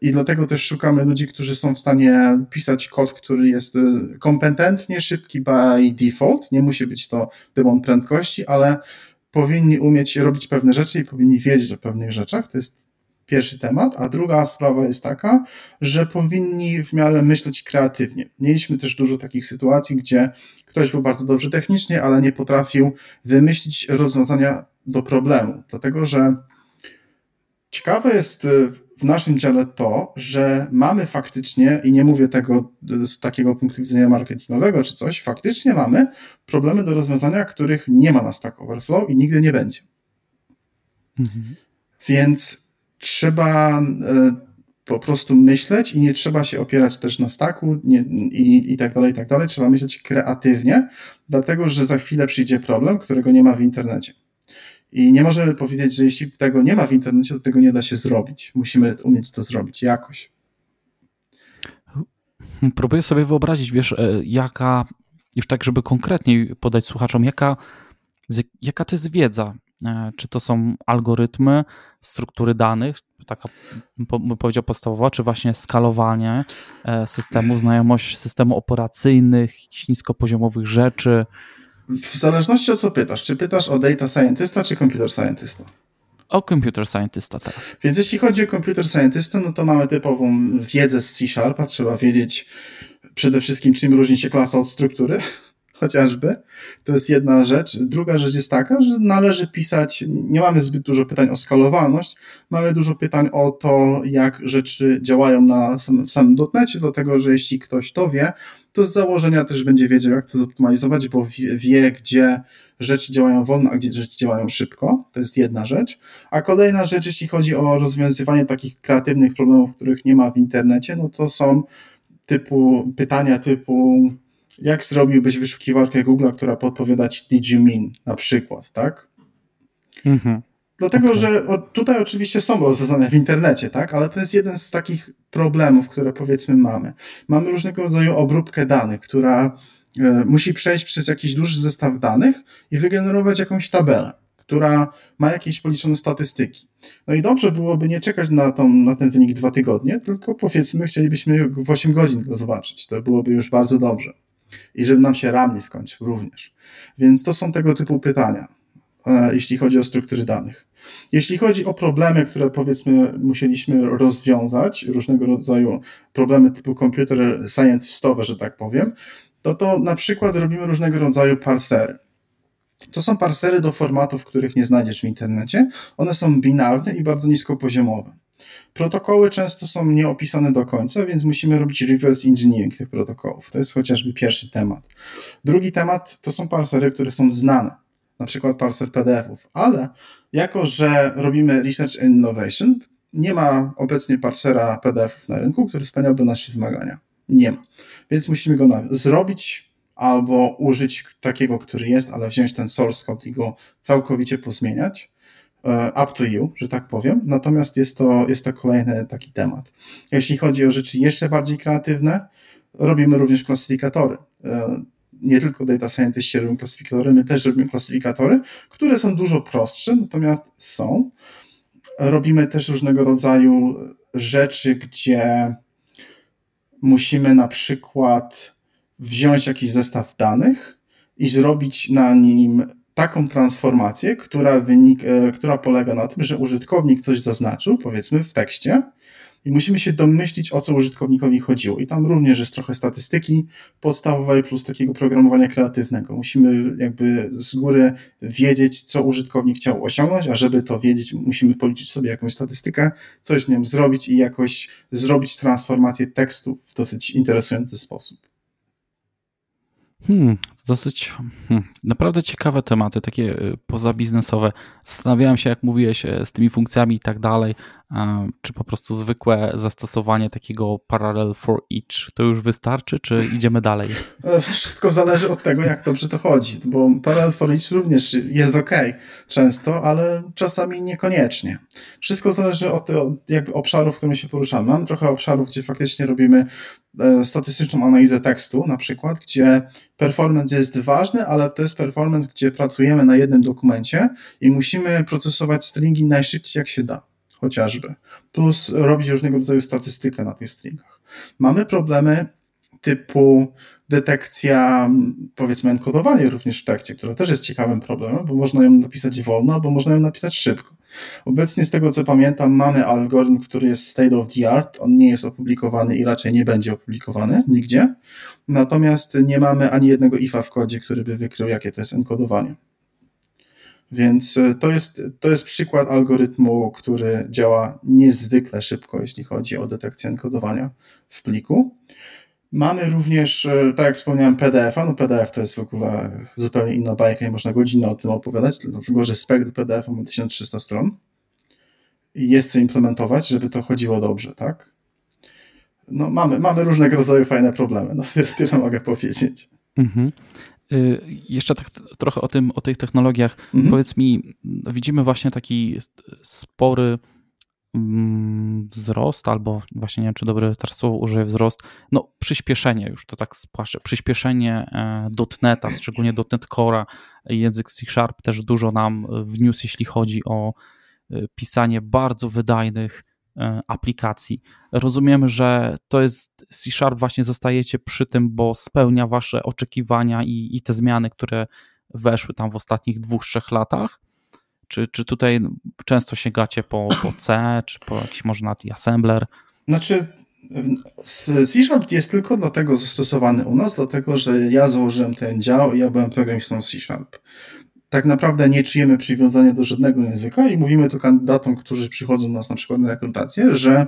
i dlatego też szukamy ludzi, którzy są w stanie pisać kod, który jest y, kompetentnie szybki by default. Nie musi być to demon prędkości, ale powinni umieć robić pewne rzeczy i powinni wiedzieć o pewnych rzeczach. To jest pierwszy temat, a druga sprawa jest taka, że powinni w miarę myśleć kreatywnie. Mieliśmy też dużo takich sytuacji, gdzie ktoś był bardzo dobrze technicznie, ale nie potrafił wymyślić rozwiązania do problemu, dlatego że ciekawe jest y, w naszym dziale to, że mamy faktycznie, i nie mówię tego z takiego punktu widzenia marketingowego czy coś, faktycznie mamy problemy do rozwiązania, których nie ma na Stack Overflow i nigdy nie będzie. Mhm. Więc trzeba e, po prostu myśleć i nie trzeba się opierać też na staku nie, i, i tak dalej, i tak dalej. Trzeba myśleć kreatywnie, dlatego że za chwilę przyjdzie problem, którego nie ma w internecie. I nie możemy powiedzieć, że jeśli tego nie ma w internecie, to tego nie da się zrobić. Musimy umieć to zrobić jakoś. Próbuję sobie wyobrazić, wiesz, e, jaka, już tak, żeby konkretniej podać słuchaczom, jaka, jaka to jest wiedza, czy to są algorytmy, struktury danych, taka bym powiedział podstawowa, czy właśnie skalowanie e, systemu, znajomość systemu operacyjnych, niskopoziomowych rzeczy. W zależności o co pytasz. Czy pytasz o data scientista, czy computer scientista? O computer scientista teraz. Więc jeśli chodzi o computer scientista, no to mamy typową wiedzę z C-Sharpa. Trzeba wiedzieć przede wszystkim, czym różni się klasa od struktury chociażby. To jest jedna rzecz. Druga rzecz jest taka, że należy pisać, nie mamy zbyt dużo pytań o skalowalność, mamy dużo pytań o to, jak rzeczy działają na w samym dotnecie, dlatego że jeśli ktoś to wie, to z założenia też będzie wiedział, jak to zoptymalizować, bo wie, gdzie rzeczy działają wolno, a gdzie rzeczy działają szybko. To jest jedna rzecz. A kolejna rzecz, jeśli chodzi o rozwiązywanie takich kreatywnych problemów, których nie ma w internecie, no to są typu pytania typu jak zrobiłbyś wyszukiwarkę Google, która podpowiada ci did you mean na przykład, tak? Mhm. Dlatego, okay. że tutaj oczywiście są rozwiązania w internecie, tak? Ale to jest jeden z takich problemów, które powiedzmy mamy. Mamy różnego rodzaju obróbkę danych, która e, musi przejść przez jakiś duży zestaw danych i wygenerować jakąś tabelę, która ma jakieś policzone statystyki. No i dobrze byłoby nie czekać na, tą, na ten wynik dwa tygodnie, tylko powiedzmy, chcielibyśmy w 8 godzin go zobaczyć. To byłoby już bardzo dobrze. I żeby nam się RAM nie skończył również. Więc to są tego typu pytania, e, jeśli chodzi o struktury danych. Jeśli chodzi o problemy, które powiedzmy musieliśmy rozwiązać, różnego rodzaju problemy typu komputer scientistowe, że tak powiem, to to na przykład robimy różnego rodzaju parsery. To są parsery do formatów, których nie znajdziesz w internecie. One są binarne i bardzo niskopoziomowe. Protokoły często są nieopisane do końca, więc musimy robić reverse engineering tych protokołów. To jest chociażby pierwszy temat. Drugi temat to są parsery, które są znane na przykład parser PDF-ów, ale jako, że robimy Research and Innovation, nie ma obecnie parsera PDF-ów na rynku, który spełniałby nasze wymagania. Nie ma. Więc musimy go zrobić albo użyć takiego, który jest, ale wziąć ten source code i go całkowicie pozmieniać. E, up to you, że tak powiem. Natomiast jest to, jest to kolejny taki temat. Jeśli chodzi o rzeczy jeszcze bardziej kreatywne, robimy również klasyfikatory e, nie tylko data scientiści robią klasyfikatory, my też robimy klasyfikatory, które są dużo prostsze, natomiast są. Robimy też różnego rodzaju rzeczy, gdzie musimy na przykład wziąć jakiś zestaw danych i zrobić na nim taką transformację, która, wynik, e, która polega na tym, że użytkownik coś zaznaczył, powiedzmy w tekście, i musimy się domyślić, o co użytkownikowi chodziło. I tam również jest trochę statystyki podstawowej plus takiego programowania kreatywnego. Musimy jakby z góry wiedzieć, co użytkownik chciał osiągnąć, a żeby to wiedzieć, musimy policzyć sobie jakąś statystykę, coś w nią zrobić i jakoś zrobić transformację tekstu w dosyć interesujący sposób. Hmm, dosyć hmm, naprawdę ciekawe tematy, takie y, pozabiznesowe. Zastanawiałem się, jak mówiłeś, e, z tymi funkcjami i tak dalej, czy po prostu zwykłe zastosowanie takiego parallel for each to już wystarczy, czy idziemy dalej? E, wszystko zależy od tego, jak dobrze to chodzi, bo parallel for each również jest ok często, ale czasami niekoniecznie. Wszystko zależy od, od jakby obszarów, w którym się poruszamy. Mam trochę obszarów, gdzie faktycznie robimy e, statystyczną analizę tekstu, na przykład, gdzie performance jest ważny, ale to jest performance, gdzie pracujemy na jednym dokumencie i musimy procesować stringi najszybciej jak się da chociażby, plus robić różnego rodzaju statystykę na tych stringach. Mamy problemy typu detekcja, powiedzmy enkodowanie również w tekście, które też jest ciekawym problemem, bo można ją napisać wolno, albo można ją napisać szybko. Obecnie z tego co pamiętam mamy algorytm, który jest state of the art, on nie jest opublikowany i raczej nie będzie opublikowany nigdzie, natomiast nie mamy ani jednego ifa w kodzie, który by wykrył jakie to jest enkodowanie. Więc e, to jest, to jest przykład algorytmu, który działa niezwykle szybko, jeśli chodzi o detekcję enkodowania w pliku. Mamy również, e, tak jak wspomniałem, PDF-a. No PDF to jest w ogóle zupełnie inna bajka i można godzinę o tym opowiadać, dlatego że spec PDF-a ma 1300 stron i jest co implementować, żeby to chodziło dobrze, tak? No mamy, mamy różnego rodzaju fajne problemy, no tyle, tyle mogę powiedzieć. Mhm. Y, jeszcze tak trochę o, tym, o tych technologiach. Mhm. Powiedz mi, widzimy właśnie taki spory mm, wzrost, albo właśnie nie wiem, czy dobre słowo użyję, wzrost, no przyspieszenie już, to tak spłaszę, przyspieszenie e, dotneta, szczególnie dotnet Core'a, język C Sharp też dużo nam wniósł, jeśli chodzi o e, pisanie bardzo wydajnych aplikacji. Rozumiem, że to jest C Sharp, właśnie zostajecie przy tym, bo spełnia Wasze oczekiwania i, i te zmiany, które weszły tam w ostatnich dwóch, trzech latach? Czy, czy tutaj często sięgacie po, po C, czy po jakiś może nawet assembler? Znaczy, C Sharp jest tylko do tego zastosowany u nas, dlatego że ja założyłem ten dział i ja byłem programistą C Sharp tak naprawdę nie czujemy przywiązania do żadnego języka i mówimy to kandydatom, którzy przychodzą do nas na przykład na rekrutację, że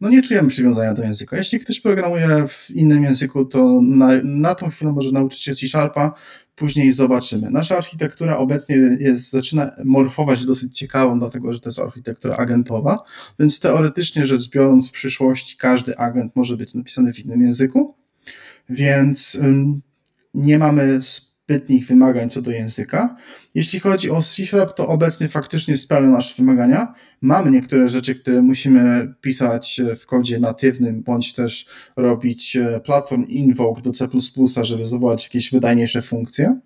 no nie czujemy przywiązania do języka. Jeśli ktoś programuje w innym języku, to na, na tą chwilę może nauczyć się C-Sharpa, później zobaczymy. Nasza architektura obecnie jest, zaczyna morfować dosyć ciekawą, dlatego że to jest architektura agentowa, więc teoretycznie rzecz biorąc w przyszłości każdy agent może być napisany w innym języku, więc nie mamy zbytnich wymagań co do języka. Jeśli chodzi o C Sharp, to obecnie faktycznie spełnia nasze wymagania. Mamy niektóre rzeczy, które musimy pisać w kodzie natywnym, bądź też robić e, platform invoke do C++, żeby zawołać jakieś wydajniejsze funkcje.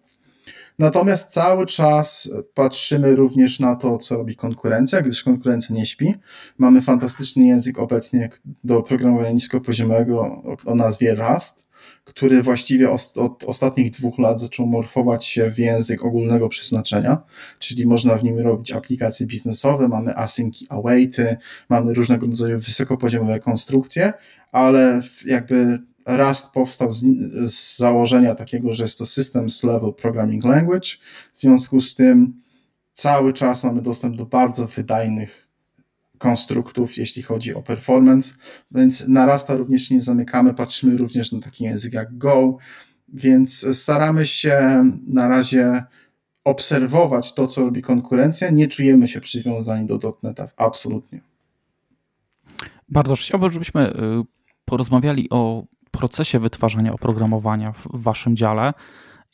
Natomiast cały czas patrzymy również na to, co robi konkurencja, gdyż konkurencja nie śpi. Mamy fantastyczny język obecnie do programowania niskopoziomowego o nazwie Rust który właściwie od ostatnich dwóch lat zaczął morfować się w język ogólnego przeznaczenia, czyli można w nim robić aplikacje biznesowe, mamy asynki, awaity, mamy różnego rodzaju wysokopoziomowe konstrukcje, ale jakby Rust powstał z, z założenia takiego, że jest to Systems Level Programming Language, w związku z tym cały czas mamy dostęp do bardzo wydajnych konstruktów, jeśli chodzi o performance, więc narasta również nie zamykamy, patrzymy również na taki język jak Go, więc staramy się na razie obserwować to, co robi konkurencja, nie czujemy się przywiązani do .NETA, absolutnie. Bardzo chciałbym, żebyśmy y, porozmawiali o procesie wytwarzania oprogramowania w waszym dziale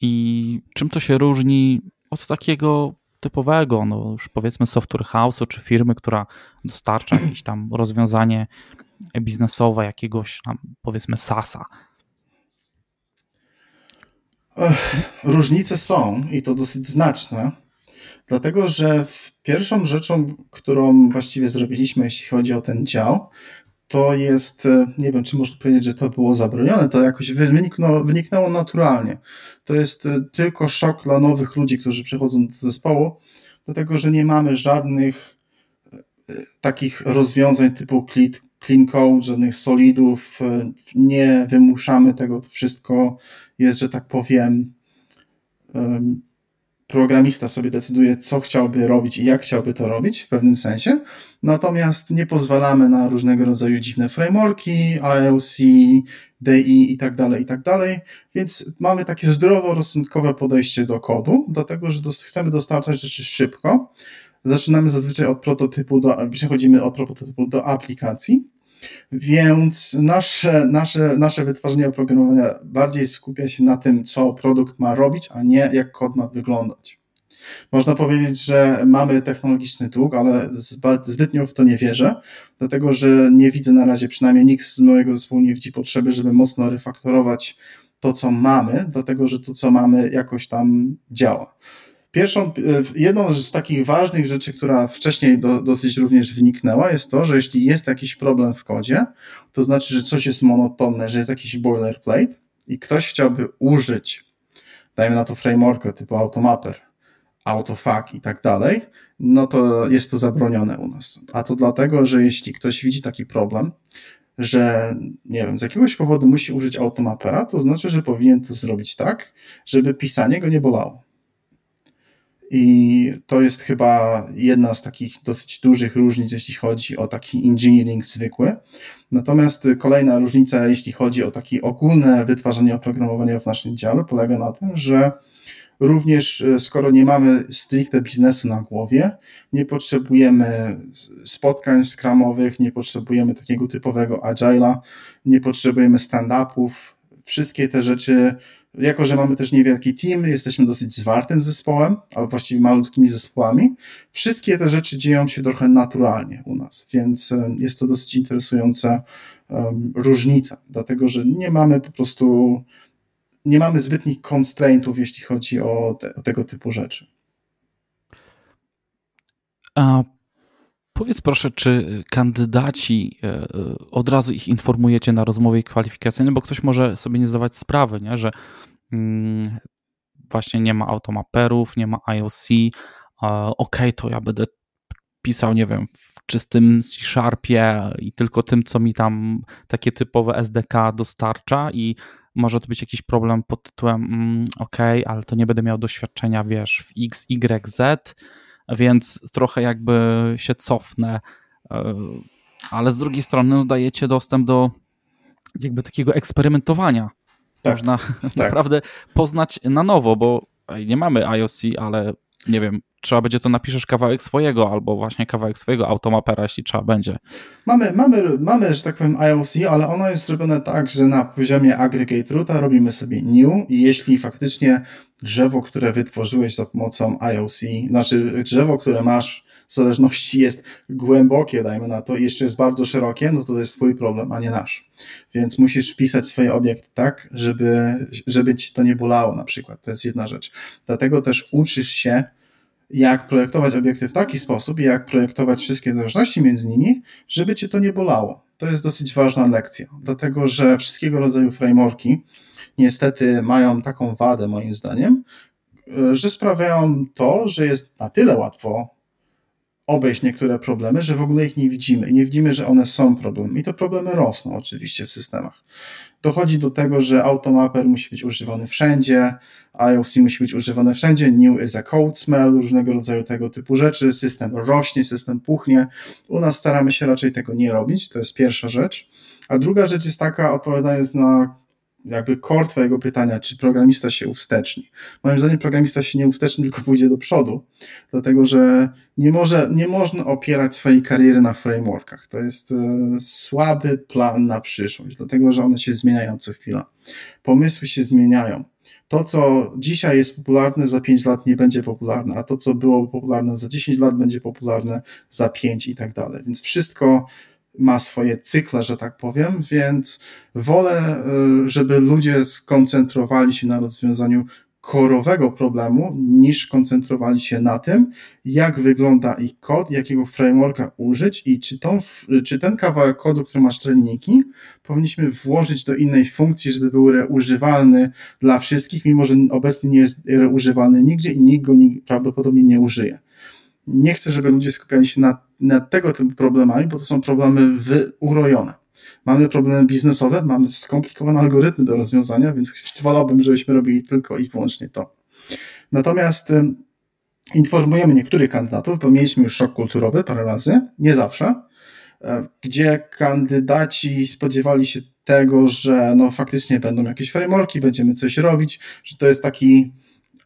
i czym to się różni od takiego typowego, no już powiedzmy software house'u czy firmy, która dostarcza jakieś tam rozwiązanie biznesowe jakiegoś tam powiedzmy SASa. Różnice są i to dosyć znaczne, dlatego że pierwszą rzeczą, którą właściwie zrobiliśmy, jeśli chodzi o ten dział, to jest, nie wiem, czy można powiedzieć, że to było zabronione, to jakoś wyniknęło, wyniknęło naturalnie. To jest tylko szok dla nowych ludzi, którzy przychodzą do zespołu, dlatego że nie mamy żadnych e, takich rozwiązań typu clean code, żadnych solidów, e, nie wymuszamy tego, to wszystko jest, że tak powiem, programista sobie decyduje, co chciałby robić i jak chciałby to robić w pewnym sensie. Natomiast nie pozwalamy na różnego rodzaju dziwne frameworki, IOC, DI i tak dalej, i tak dalej. Więc mamy takie zdroworozsądkowe podejście do kodu, dlatego że chcemy dostarczać rzeczy szybko. Zaczynamy zazwyczaj od prototypu do, przechodzimy od prototypu do aplikacji. Więc nasze, nasze, nasze wytwarzanie oprogramowania bardziej skupia się na tym, co produkt ma robić, a nie jak kod ma wyglądać. Można powiedzieć, że mamy technologiczny dług, ale zbytnio w to nie wierzę, dlatego że nie widzę na razie, przynajmniej nikt z mojego zespołu nie widzi potrzeby, żeby mocno refaktorować to, co mamy, dlatego że to, co mamy, jakoś tam działa. Pierwszą, e, jedną z takich ważnych rzeczy, która wcześniej do, dosyć również wniknęła, jest to, że jeśli jest jakiś problem w kodzie, to znaczy, że coś jest monotonne, że jest jakiś boilerplate i ktoś chciałby użyć, dajmy na to frameworka typu Automapper, Autofuck i tak dalej, no to jest to zabronione u nas. A to dlatego, że jeśli ktoś widzi taki problem, że nie wiem, z jakiegoś powodu musi użyć Automapera, to znaczy, że powinien to zrobić tak, żeby pisanie go nie bolało. I to jest chyba jedna z takich dosyć dużych różnic, jeśli chodzi o taki engineering zwykły. Natomiast kolejna różnica, jeśli chodzi o takie ogólne wytwarzanie oprogramowania w naszym dziale, polega na tym, że również e, skoro nie mamy stricte biznesu na głowie, nie potrzebujemy spotkań skramowych, nie potrzebujemy takiego typowego agile'a, nie potrzebujemy stand-upów. Wszystkie te rzeczy jako, że mamy też niewielki team, jesteśmy dosyć zwartym zespołem, albo właściwie malutkimi zespołami, wszystkie te rzeczy dzieją się trochę naturalnie u nas, więc jest to dosyć interesująca um, różnica, dlatego że nie mamy po prostu, nie mamy zbytnich constraintów, jeśli chodzi o, te, o tego typu rzeczy. A Powiedz proszę, czy kandydaci e, e, od razu ich informujecie na rozmowie kwalifikacyjnej, bo ktoś może sobie nie zdawać sprawy, nie? że mm, właśnie nie ma automaperów, nie ma IOC, ok, to ja będę pisał, nie wiem, w czystym C-Sharpie i tylko tym, co mi tam takie typowe SDK dostarcza i może to być jakiś problem pod tytułem mm, ok, ale to nie będę miał doświadczenia, wiesz, w X, Y, Z, więc trochę jakby się cofnę. E, ale z drugiej strony no, dajecie dostęp do jakby takiego eksperymentowania. Tak, Można tak. naprawdę poznać na nowo, bo nie mamy IOC, ale nie wiem, trzeba będzie to napiszesz kawałek swojego, albo właśnie kawałek swojego automapera, jeśli trzeba będzie. Mamy, mamy, mamy, że tak powiem, IOC, ale ono jest zrobione tak, że na poziomie aggregate roota robimy sobie new i jeśli faktycznie drzewo, które wytworzyłeś za pomocą IOC, znaczy drzewo, które masz w zależności jest głębokie, dajmy na to, i jeszcze jest bardzo szerokie, no to to jest twój problem, a nie nasz. Więc musisz wpisać swoje obiekty tak, żeby, żeby ci to nie bolało na przykład. To jest jedna rzecz. Dlatego też uczysz się jak projektować obiekty w taki sposób i jak projektować wszystkie zależności między nimi, żeby cię to nie bolało. To jest dosyć ważna lekcja, dlatego że wszystkiego rodzaju frameworki niestety mają taką wadę, moim zdaniem, że sprawiają to, że jest na tyle łatwo obejść niektóre problemy, że w ogóle ich nie widzimy. Nie widzimy, że one są problemem. I te problemy rosną oczywiście w systemach dochodzi do tego, że automapper musi być używany wszędzie, IOC musi być używany wszędzie, new is a code smell, różnego rodzaju tego typu rzeczy, system rośnie, system puchnie. U nas staramy się raczej tego nie robić, to jest pierwsza rzecz. A druga rzecz jest taka, odpowiadając na jakby core twojego pytania, czy programista się uwsteczni. Moim zdaniem programista się nie uwsteczni, tylko pójdzie do przodu, dlatego że nie, może, nie można opierać swojej kariery na frameworkach. To jest e, słaby plan na przyszłość, dlatego że one się zmieniają co chwila. Pomysły się zmieniają. To, co dzisiaj jest popularne, za 5 lat nie będzie popularne, a to, co było popularne za 10 lat, będzie popularne za 5 i tak dalej. Więc wszystko ma swoje cykle, że tak powiem, więc wolę, y, żeby ludzie skoncentrowali się na rozwiązaniu korowego problemu, niż koncentrowali się na tym, jak wygląda ich kod, jakiego frameworka użyć i czy, tą, czy ten kawałek kodu, który masz treniki, powinniśmy włożyć do innej funkcji, żeby był reużywalny dla wszystkich, mimo że obecnie nie jest reużywalny nigdzie i nikt go prawdopodobnie nie użyje nie chcę, żeby ludzie skupiali się na, na tego typu problemami, bo to są problemy urojone. Mamy problemy biznesowe, mamy skomplikowane algorytmy do rozwiązania, więc wolałbym, żebyśmy robili tylko i wyłącznie to. Natomiast informujemy niektórych kandydatów, bo mieliśmy już szok kulturowy parę razy, nie zawsze, e, gdzie kandydaci spodziewali się tego, że no faktycznie będą jakieś frameworki, będziemy coś robić, że to jest taki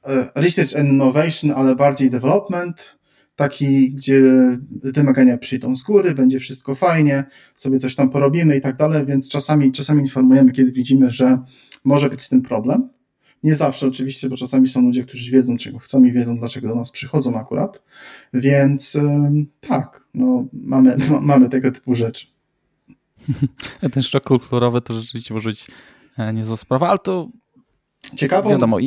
e, research and innovation, ale bardziej development, taki, gdzie wymagania przyjdą z góry, będzie wszystko fajnie, sobie coś tam porobimy i tak dalej, więc czasami, czasami informujemy, kiedy widzimy, że może być z tym problem. Nie zawsze oczywiście, bo czasami są ludzie, którzy wiedzą, czego chcą i wiedzą, dlaczego do nas przychodzą akurat, więc tak, no, mamy, mamy tego typu rzeczy. Ten szok kulturowy to rzeczywiście może być e, niezła sprawa, ale to Ciekawą, wiadomo.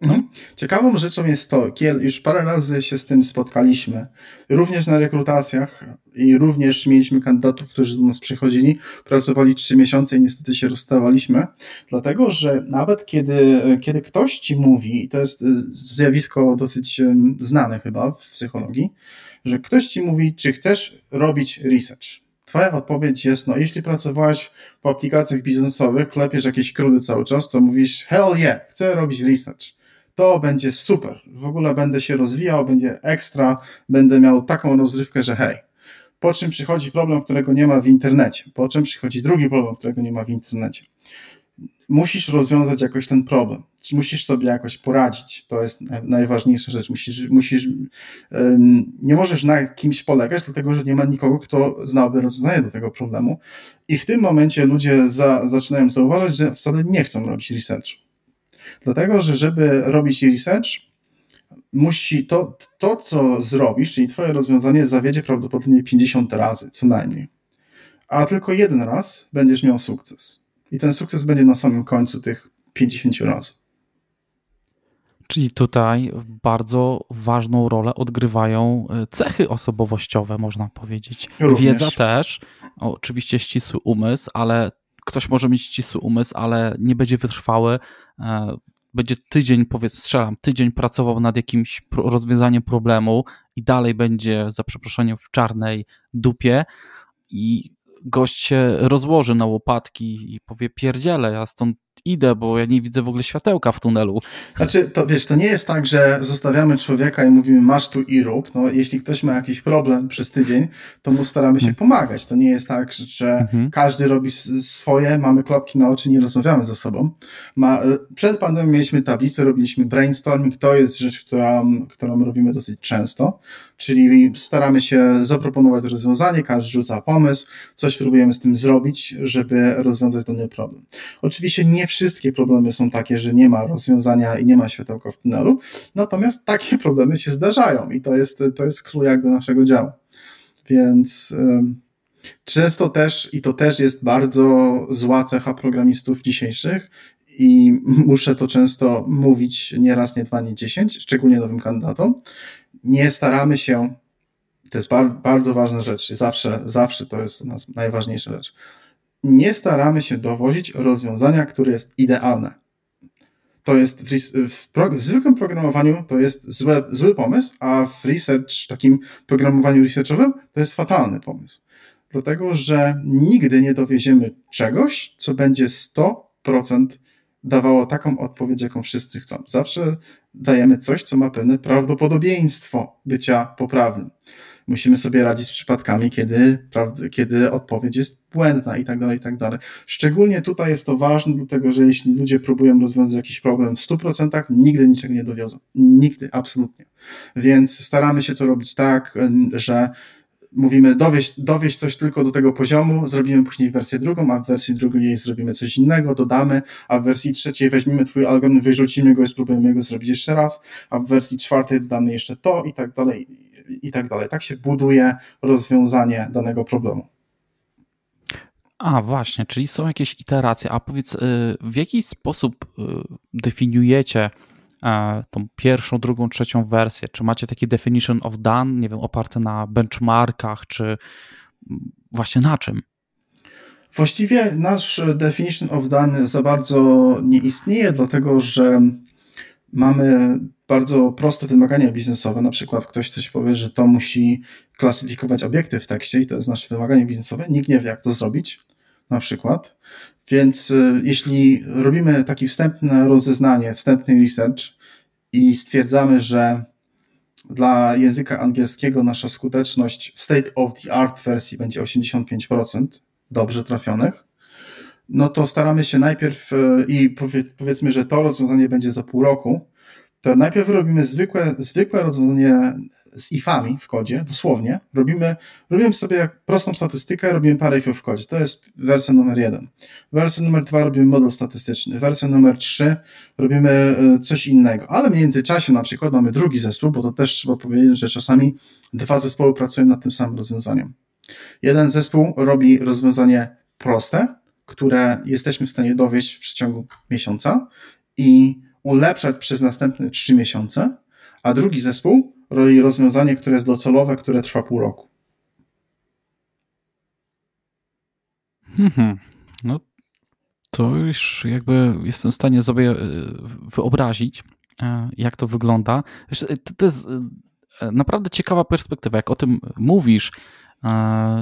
No. Mhm. Ciekawą rzeczą jest to, Kiel, już parę razy się z tym spotkaliśmy, również na rekrutacjach i również mieliśmy kandydatów, którzy do nas przychodzili, pracowali trzy miesiące i niestety się rozstawaliśmy, dlatego, że nawet kiedy, kiedy ktoś ci mówi, to jest zjawisko dosyć znane chyba w psychologii, że ktoś ci mówi, czy chcesz robić research. Twoja odpowiedź jest, no jeśli pracowałeś w aplikacjach biznesowych, klepiesz jakieś krudy cały czas, to mówisz, hell yeah, chcę robić research to będzie super. W ogóle będę się rozwijał, będzie ekstra, będę miał taką rozrywkę, że hej. Po czym przychodzi problem, którego nie ma w internecie. Po czym przychodzi drugi problem, którego nie ma w internecie. Musisz rozwiązać jakoś ten problem. Musisz sobie jakoś poradzić. To jest najważniejsza rzecz. Musisz, musisz, nie możesz na kimś polegać, dlatego że nie ma nikogo, kto znałby rozwiązanie do tego problemu. I w tym momencie ludzie za, zaczynają zauważać, że wcale nie chcą robić researchu Dlatego, że żeby robić research, musi to, to, co zrobisz, czyli twoje rozwiązanie zawiedzie prawdopodobnie 50 razy, co najmniej. A tylko jeden raz będziesz miał sukces. I ten sukces będzie na samym końcu tych 50 razy. Czyli tutaj bardzo ważną rolę odgrywają e, cechy osobowościowe, można powiedzieć. Również. Wiedza też, oczywiście ścisły umysł, ale ktoś może mieć ścisły umysł, ale nie będzie wytrwały, e, będzie tydzień, powiedzmy, strzelam, tydzień pracował nad jakimś rozwiązaniem problemu i dalej będzie, za przeproszeniem, w czarnej dupie i gość się rozłoży na łopatki i powie pierdziele, ja stąd idę, bo ja nie widzę w ogóle światełka w tunelu. Znaczy, to wiesz, to nie jest tak, że zostawiamy człowieka i mówimy masz tu i rób. No, jeśli ktoś ma jakiś problem przez tydzień, to mu staramy się hmm. pomagać. To nie jest tak, że mhm. każdy robi swoje, mamy klopki na oczy, nie rozmawiamy ze sobą. Ma, e, przed pandemią mieliśmy tablicę, robiliśmy brainstorming, to jest rzecz, którą, którą robimy dosyć często, czyli staramy się zaproponować rozwiązanie, każdy rzuca pomysł, coś próbujemy z tym zrobić, żeby rozwiązać dany problem. Oczywiście nie wszystkie problemy są takie, że nie ma rozwiązania i nie ma światełka w tunelu, natomiast takie problemy się zdarzają i to jest, to jest clue jakby naszego działu. Więc często też, i to też jest bardzo zła cecha programistów dzisiejszych, i muszę to często mówić nie raz, nie dwa, nie dziesięć, szczególnie nowym kandydatom. Nie staramy się, to jest bar bardzo ważna rzecz, zawsze, zawsze to jest u nas najważniejsza rzecz nie staramy się dowozić rozwiązania, które jest idealne. To jest w, w, w, zwykłym programowaniu to jest złe, zły pomysł, a w research, takim programowaniu researchowym, to jest fatalny pomysł. Dlatego, że nigdy nie dowieziemy czegoś, co będzie 100% dawało taką odpowiedź, jaką wszyscy chcą. Zawsze dajemy coś, co ma pewne prawdopodobieństwo bycia poprawnym musimy sobie radzić z przypadkami, kiedy, kiedy odpowiedź jest błędna i tak dalej, i tak dalej. Szczególnie tutaj jest to ważne, dlatego że jeśli ludzie próbują rozwiązać jakiś problem w 100%, nigdy niczego nie dowiozą. Nigdy, absolutnie. Więc staramy się to robić tak, że mówimy dowieść, dowieść coś tylko do tego poziomu, zrobimy później wersję drugą, a w wersji drugiej zrobimy coś innego, dodamy, a w wersji trzeciej weźmiemy twój algorytm, wyrzucimy go i spróbujemy go zrobić jeszcze raz, a w wersji czwartej dodamy jeszcze to i tak dalej i tak dalej. Tak się buduje rozwiązanie danego problemu. A właśnie, czyli są jakieś iteracje. A powiedz, y, w jaki sposób y, definiujecie tą pierwszą, drugą, trzecią wersję? Czy macie taki definition of done, nie wiem, oparte na benchmarkach, czy właśnie na czym? Właściwie nasz definition of done za bardzo nie istnieje, dlatego że mamy bardzo proste wymagania biznesowe. Na przykład ktoś coś powie, że to musi klasyfikować obiekty w tekście i to jest nasze wymaganie biznesowe. Nikt nie wie, jak to zrobić, na przykład. Więc y, jeśli robimy takie wstępne rozeznanie, wstępny research i stwierdzamy, że dla języka angielskiego nasza skuteczność w state of the art wersji będzie 85% dobrze trafionych, no to staramy się najpierw y, i powiedzmy, że to rozwiązanie będzie za pół roku, to najpierw robimy zwykłe, zwykłe rozwiązanie z ifami w kodzie, dosłownie. Robimy, robimy sobie prostą statystykę, robimy parę ifów w kodzie. To jest wersja numer jeden. Wersja numer dwa robimy model statystyczny. Wersja numer trzy robimy e, coś innego. Ale w międzyczasie na przykład mamy drugi zespół, bo to też trzeba powiedzieć, że czasami dwa zespoły pracują nad tym samym rozwiązaniem. Jeden zespół robi rozwiązanie proste, które jesteśmy w stanie dowieść w przeciągu miesiąca i ulepszać przez następne trzy miesiące, a drugi zespół robi rozwiązanie, które jest docelowe, które trwa pół roku. Hmm, no to już jakby jestem w stanie sobie e, wyobrazić, e, jak to wygląda. To jest e, naprawdę ciekawa perspektywa. Jak o tym mówisz,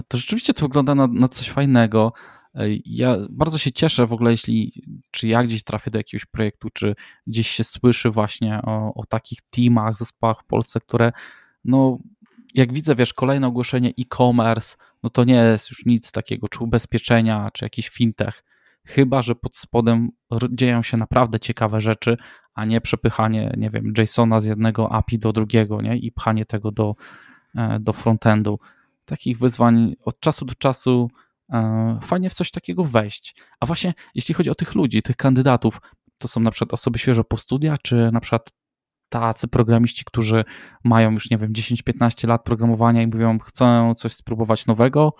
to rzeczywiście to wygląda na, na coś fajnego. Ja bardzo się cieszę w ogóle, jeśli czy ja gdzieś trafię do jakiegoś projektu, czy gdzieś się słyszy właśnie o, o takich teamach, zespołach w Polsce, które no jak widzę, wiesz, kolejne ogłoszenie e-commerce, no to nie jest już nic takiego, czy ubezpieczenia, czy jakiś fintech. Chyba, że pod spodem dzieją się naprawdę ciekawe rzeczy, a nie przepychanie, nie wiem, JSONa z jednego API do drugiego, nie? I pchanie tego do, e, do frontendu. Takich wyzwań od czasu do czasu E, fajnie w coś takiego wejść. A właśnie jeśli chodzi o tych ludzi, tych kandydatów, to są na przykład osoby świeżo po studiach, czy na przykład tacy programiści, którzy mają już, nie wiem, 10-15 lat programowania i mówią, chcą coś spróbować nowego?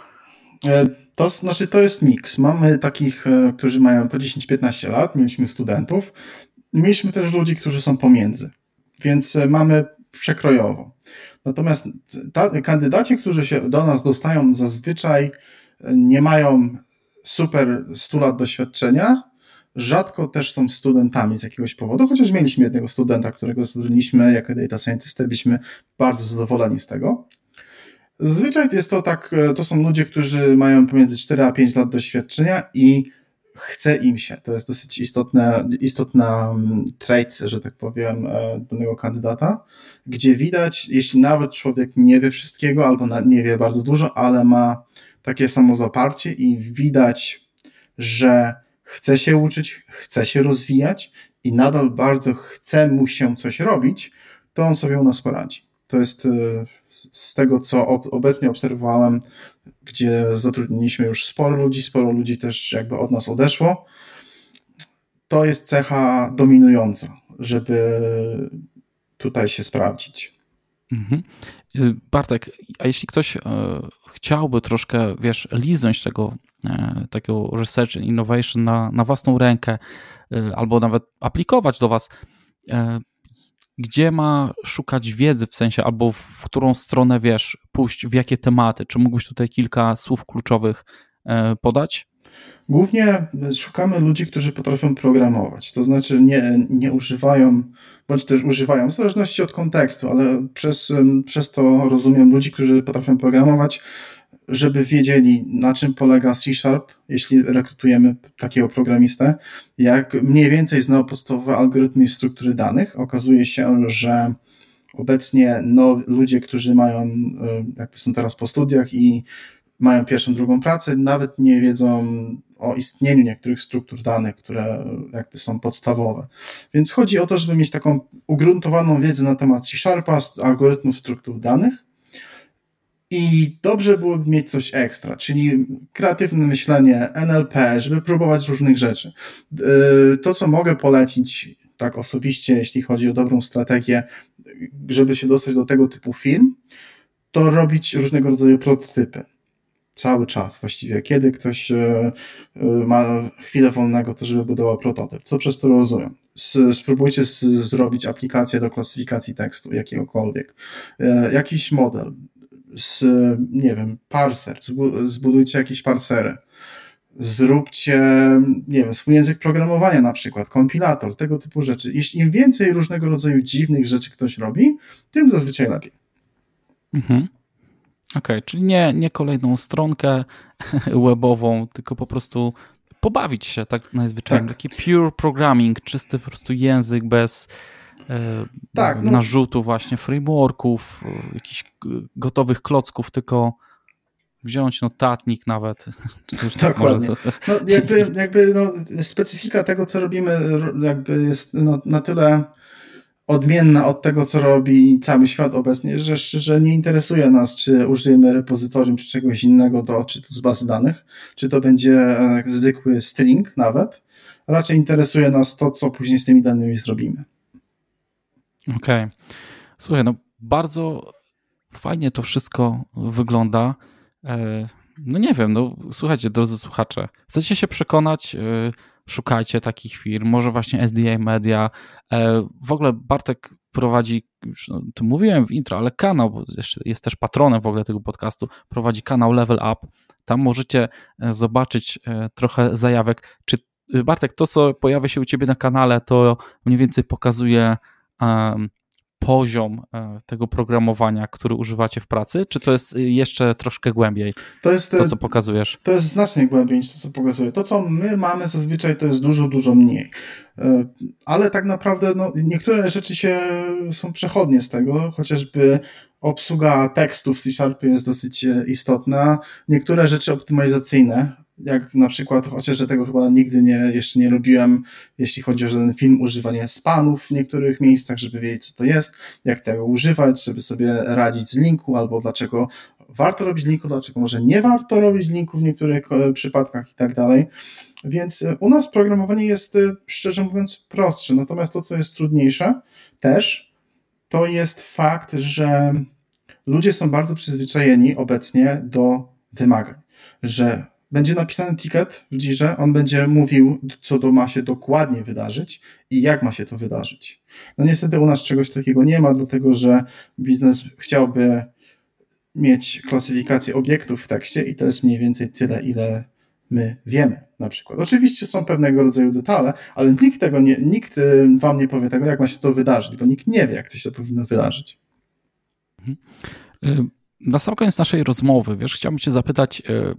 E, to znaczy, to jest miks. Mamy takich, e, którzy mają po 10-15 lat, mieliśmy studentów, mieliśmy też ludzi, którzy są pomiędzy, więc mamy przekrojowo. Natomiast ta, kandydaci, którzy się do nas dostają, zazwyczaj nie mają super 100 lat doświadczenia, rzadko też są studentami z jakiegoś powodu, chociaż mieliśmy jednego studenta, którego zatrudniliśmy jako data scientist, byliśmy bardzo zadowoleni z tego. Zazwyczaj jest to tak, to są ludzie, którzy mają pomiędzy 4 a 5 lat doświadczenia i chce im się. To jest dosyć istotne, istotna mm, trait, że tak powiem, e, danego kandydata, gdzie widać, jeśli nawet człowiek nie wie wszystkiego albo nie wie bardzo dużo, ale ma takie samo zaparcie i widać, że chce się uczyć, chce się rozwijać i nadal bardzo chce mu się coś robić, to on sobie u nas poradzi. To jest e, z tego, co obecnie obserwowałem, gdzie zatrudniliśmy już sporo ludzi, sporo ludzi też jakby od nas odeszło. To jest cecha dominująca, żeby tutaj się sprawdzić. Mhm. Y, Bartek, a jeśli ktoś e, chciałby troszkę, wiesz, liznąć tego e, takiego research and innovation na, na własną rękę, e, albo nawet aplikować do was, gdzie ma szukać wiedzy w sensie, albo w którą stronę wiesz, pójść, w jakie tematy? Czy mógłbyś tutaj kilka słów kluczowych podać? Głównie szukamy ludzi, którzy potrafią programować, to znaczy nie, nie używają, bądź też używają, w zależności od kontekstu, ale przez, przez to rozumiem ludzi, którzy potrafią programować, żeby wiedzieli, na czym polega C Sharp, jeśli rekrutujemy takiego programistę, jak mniej więcej znał podstawowe algorytmy i struktury danych. Okazuje się, że obecnie no, ludzie, którzy mają, jakby są teraz po studiach i mają pierwszą, drugą pracę, nawet nie wiedzą o istnieniu niektórych struktur danych, które jakby są podstawowe. Więc chodzi o to, żeby mieć taką ugruntowaną wiedzę na temat C-Sharpa, algorytmów struktur danych i dobrze byłoby mieć coś ekstra, czyli kreatywne myślenie, NLP, żeby próbować różnych rzeczy. Yy, to, co mogę polecić tak osobiście, jeśli chodzi o dobrą strategię, żeby się dostać do tego typu firm, to robić różnego rodzaju prototypy cały czas właściwie. Kiedy ktoś e, e, ma chwilę wolnego, to żeby budował prototyp. Co przez to rozumiem? Spróbujcie zrobić aplikację do klasyfikacji tekstu jakiegokolwiek. E, jakiś model. Z, nie wiem, parser. Zbudujcie jakieś parsery. Zróbcie, nie wiem, swój język programowania na przykład, kompilator, tego typu rzeczy. Jeśli im więcej różnego rodzaju dziwnych rzeczy ktoś robi, tym zazwyczaj lepiej. Mhm. Okej, okay, czyli nie, nie kolejną stronkę webową, tylko po prostu pobawić się tak najzwyczajniej. Tak. Taki pure programming, czysty po prostu język bez e, tak, no. narzutu właśnie frameworków, jakichś gotowych klocków, tylko wziąć notatnik nawet. Tak Dokładnie. No, jakby jakby no, specyfika tego, co robimy, jakby jest no, na tyle odmienna od tego, co robi cały świat obecnie, że szczerze nie interesuje nas, czy użyjemy repozytorium, czy czegoś innego, do, czy to z bazy danych, czy to będzie e, zwykły string nawet. Raczej interesuje nas to, co później z tymi danymi zrobimy. Okej. Okay. Słuchaj, no bardzo fajnie to wszystko wygląda. E, no nie wiem, no słuchajcie, drodzy słuchacze, chcecie się przekonać, e, szukajcie takich firm, może właśnie SDA Media. E, w ogóle Bartek prowadzi, już no, to mówiłem w intro, ale kanał, bo jest też patronem w ogóle tego podcastu, prowadzi kanał Level Up. Tam możecie e, zobaczyć e, trochę zajawek. Czy Bartek, to co pojawia się u Ciebie na kanale, to mniej więcej pokazuje um, poziom e, tego programowania, który używacie w pracy, czy to jest jeszcze troszkę głębiej? To jest to, co pokazujesz. To jest znacznie głębiej niż to, co pokazuję. To, co my mamy zazwyczaj, to jest dużo, dużo mniej. E, ale tak naprawdę no, niektóre rzeczy się są przechodnie z tego, chociażby obsługa tekstów w C-Sharpie jest dosyć e, istotna. Niektóre rzeczy optymalizacyjne, jak na przykład, chociaż tego chyba nigdy nie, jeszcze nie robiłem, jeśli chodzi o ten film, używanie spanów w niektórych miejscach, żeby wiedzieć, co to jest, jak tego używać, żeby sobie radzić z linku, albo dlaczego warto robić linku, dlaczego może nie warto robić linku w niektórych e, przypadkach i tak dalej. Więc e, u nas programowanie jest, e, szczerze mówiąc, prostsze. Natomiast to, co jest trudniejsze też, to jest fakt, że ludzie są bardzo przyzwyczajeni obecnie do wymagań, że będzie napisany ticket w Jirze, on będzie mówił, co to ma się dokładnie wydarzyć i jak ma się to wydarzyć. No niestety u nas czegoś takiego nie ma, dlatego że biznes chciałby mieć klasyfikację obiektów w tekście i to jest mniej więcej tyle, ile my wiemy na przykład. Oczywiście są pewnego rodzaju detale, ale nikt tego nie, nikt y, wam nie powie tego, jak ma się to wydarzyć, bo nikt nie wie, jak to się powinno wydarzyć. Mhm. Y, na sam koniec naszej rozmowy, wiesz, chciałbym cię zapytać, y,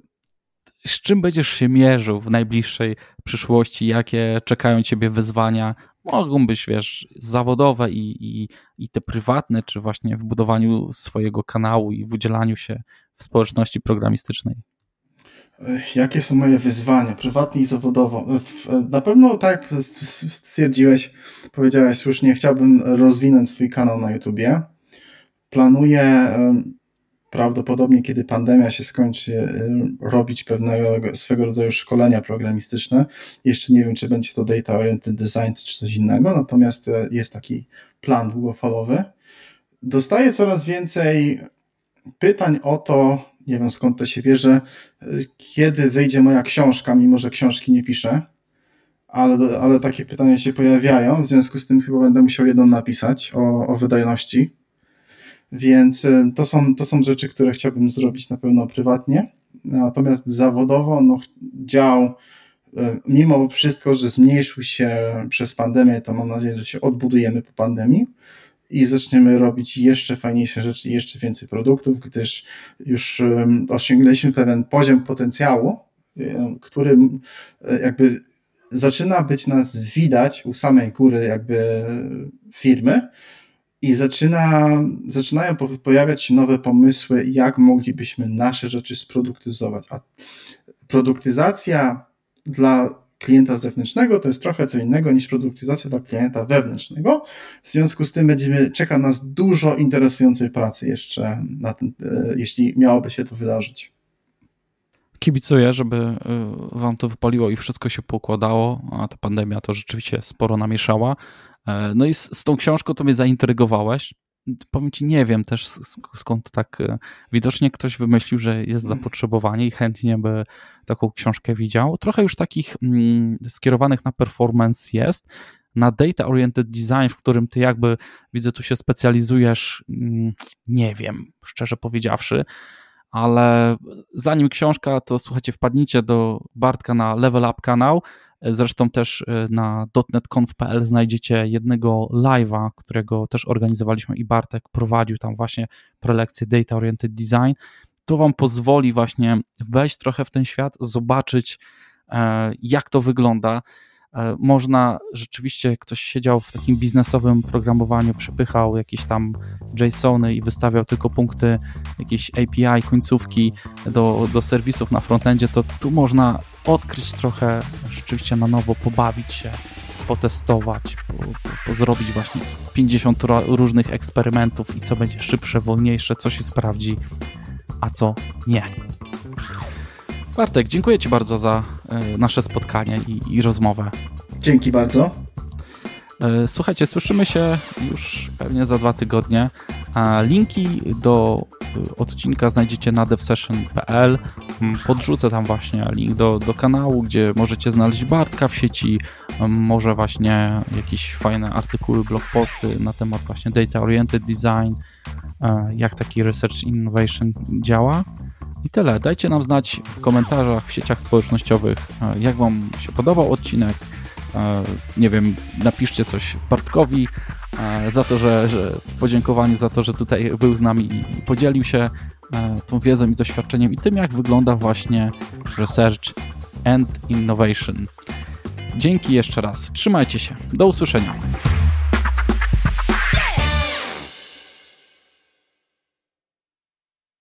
z czym będziesz się mierzył w najbliższej przyszłości, jakie czekają ciebie wyzwania, mogą być, wiesz, zawodowe i, i, i te prywatne, czy właśnie w budowaniu swojego kanału i w udzielaniu się w społeczności programistycznej? Jakie są moje wyzwania, prywatnie i zawodowo? Na pewno, tak stwierdziłeś, powiedziałeś słusznie, chciałbym rozwinąć swój kanał na YouTubie. Planuję prawdopodobnie, kiedy pandemia się skończy, robić pewnego swego rodzaju szkolenia programistyczne. Jeszcze nie wiem, czy będzie to data oriented design, czy coś innego, natomiast e, jest taki plan długofalowy. Dostaję coraz więcej pytań o to, nie wiem skąd to się bierze, kiedy wyjdzie moja książka, mimo że książki nie piszę, ale, ale takie pytania się pojawiają, w związku z tym chyba będę musiał jedną napisać o, o wydajności. Więc y, to są, to są rzeczy, które chciałbym zrobić na pewno prywatnie. Natomiast zawodowo, no, dział, y, mimo wszystko, że zmniejszył się przez pandemię, to mam nadzieję, że się odbudujemy po pandemii i zaczniemy robić jeszcze fajniejsze rzeczy, jeszcze więcej produktów, gdyż już osiągnęliśmy pewien poziom potencjału, który jakby zaczyna być nas widać u samej góry jakby firmy i zaczyna, zaczynają pojawiać się nowe pomysły, jak moglibyśmy nasze rzeczy sproduktyzować. A produktyzacja dla klienta zewnętrznego to jest trochę co innego niż produktyzacja dla klienta wewnętrznego. W związku z tym będziemy, czeka nas dużo interesującej pracy jeszcze, ten, e, jeśli miałoby się to wydarzyć. Kibicuję, żeby e, wam to wypaliło i wszystko się poukładało, a ta pandemia to rzeczywiście sporo namieszała. E, no i z, z tą książką to mnie zaintrygowałeś powiem ci, nie wiem też skąd tak e, widocznie ktoś wymyślił, że jest mm. zapotrzebowanie i chętnie by taką książkę widział. Trochę już takich mm, skierowanych na performance jest, na data oriented design, w którym ty jakby widzę tu się specjalizujesz, mm, nie wiem, szczerze powiedziawszy, ale zanim książka, to słuchajcie, wpadnijcie do Bartka na Level Up kanał, Zresztą też e, na dotnetconf.pl znajdziecie jednego live'a, którego też organizowaliśmy i Bartek prowadził tam właśnie prelekcję Data Oriented Design. To Wam pozwoli właśnie wejść trochę w ten świat, zobaczyć e, jak to wygląda. E, można rzeczywiście, ktoś siedział w takim biznesowym programowaniu, przepychał jakieś tam JSONy i wystawiał tylko punkty, jakieś API, końcówki do, do serwisów na frontendzie, to tu można odkryć trochę, rzeczywiście na nowo pobawić się, potestować, po, po, po zrobić właśnie 50 różnych eksperymentów i co będzie szybsze, wolniejsze, co się sprawdzi, a co nie. Bartek, dziękuję Ci bardzo za e, nasze spotkanie i, i rozmowę. Dzięki bardzo. E, słuchajcie, słyszymy się już pewnie za dwa tygodnie. Linki do e, odcinka znajdziecie na devsession.pl. Mm, podrzucę tam właśnie link do, do kanału, gdzie możecie znaleźć Bartka w sieci, mm, może właśnie jakieś fajne artykuły, blogposty na temat właśnie data oriented design, jak taki research innovation działa. I tyle. Dajcie nam znać w komentarzach, w sieciach społecznościowych, e, jak Wam się podobał odcinek. E, nie wiem, napiszcie coś Bartkowi e, za to, że, że w podziękowaniu za to, że tutaj był z nami i podzielił się tą wiedzą i doświadczeniem i tym, jak wygląda właśnie research and innovation. Dzięki jeszcze raz. Trzymajcie się. Do usłyszenia.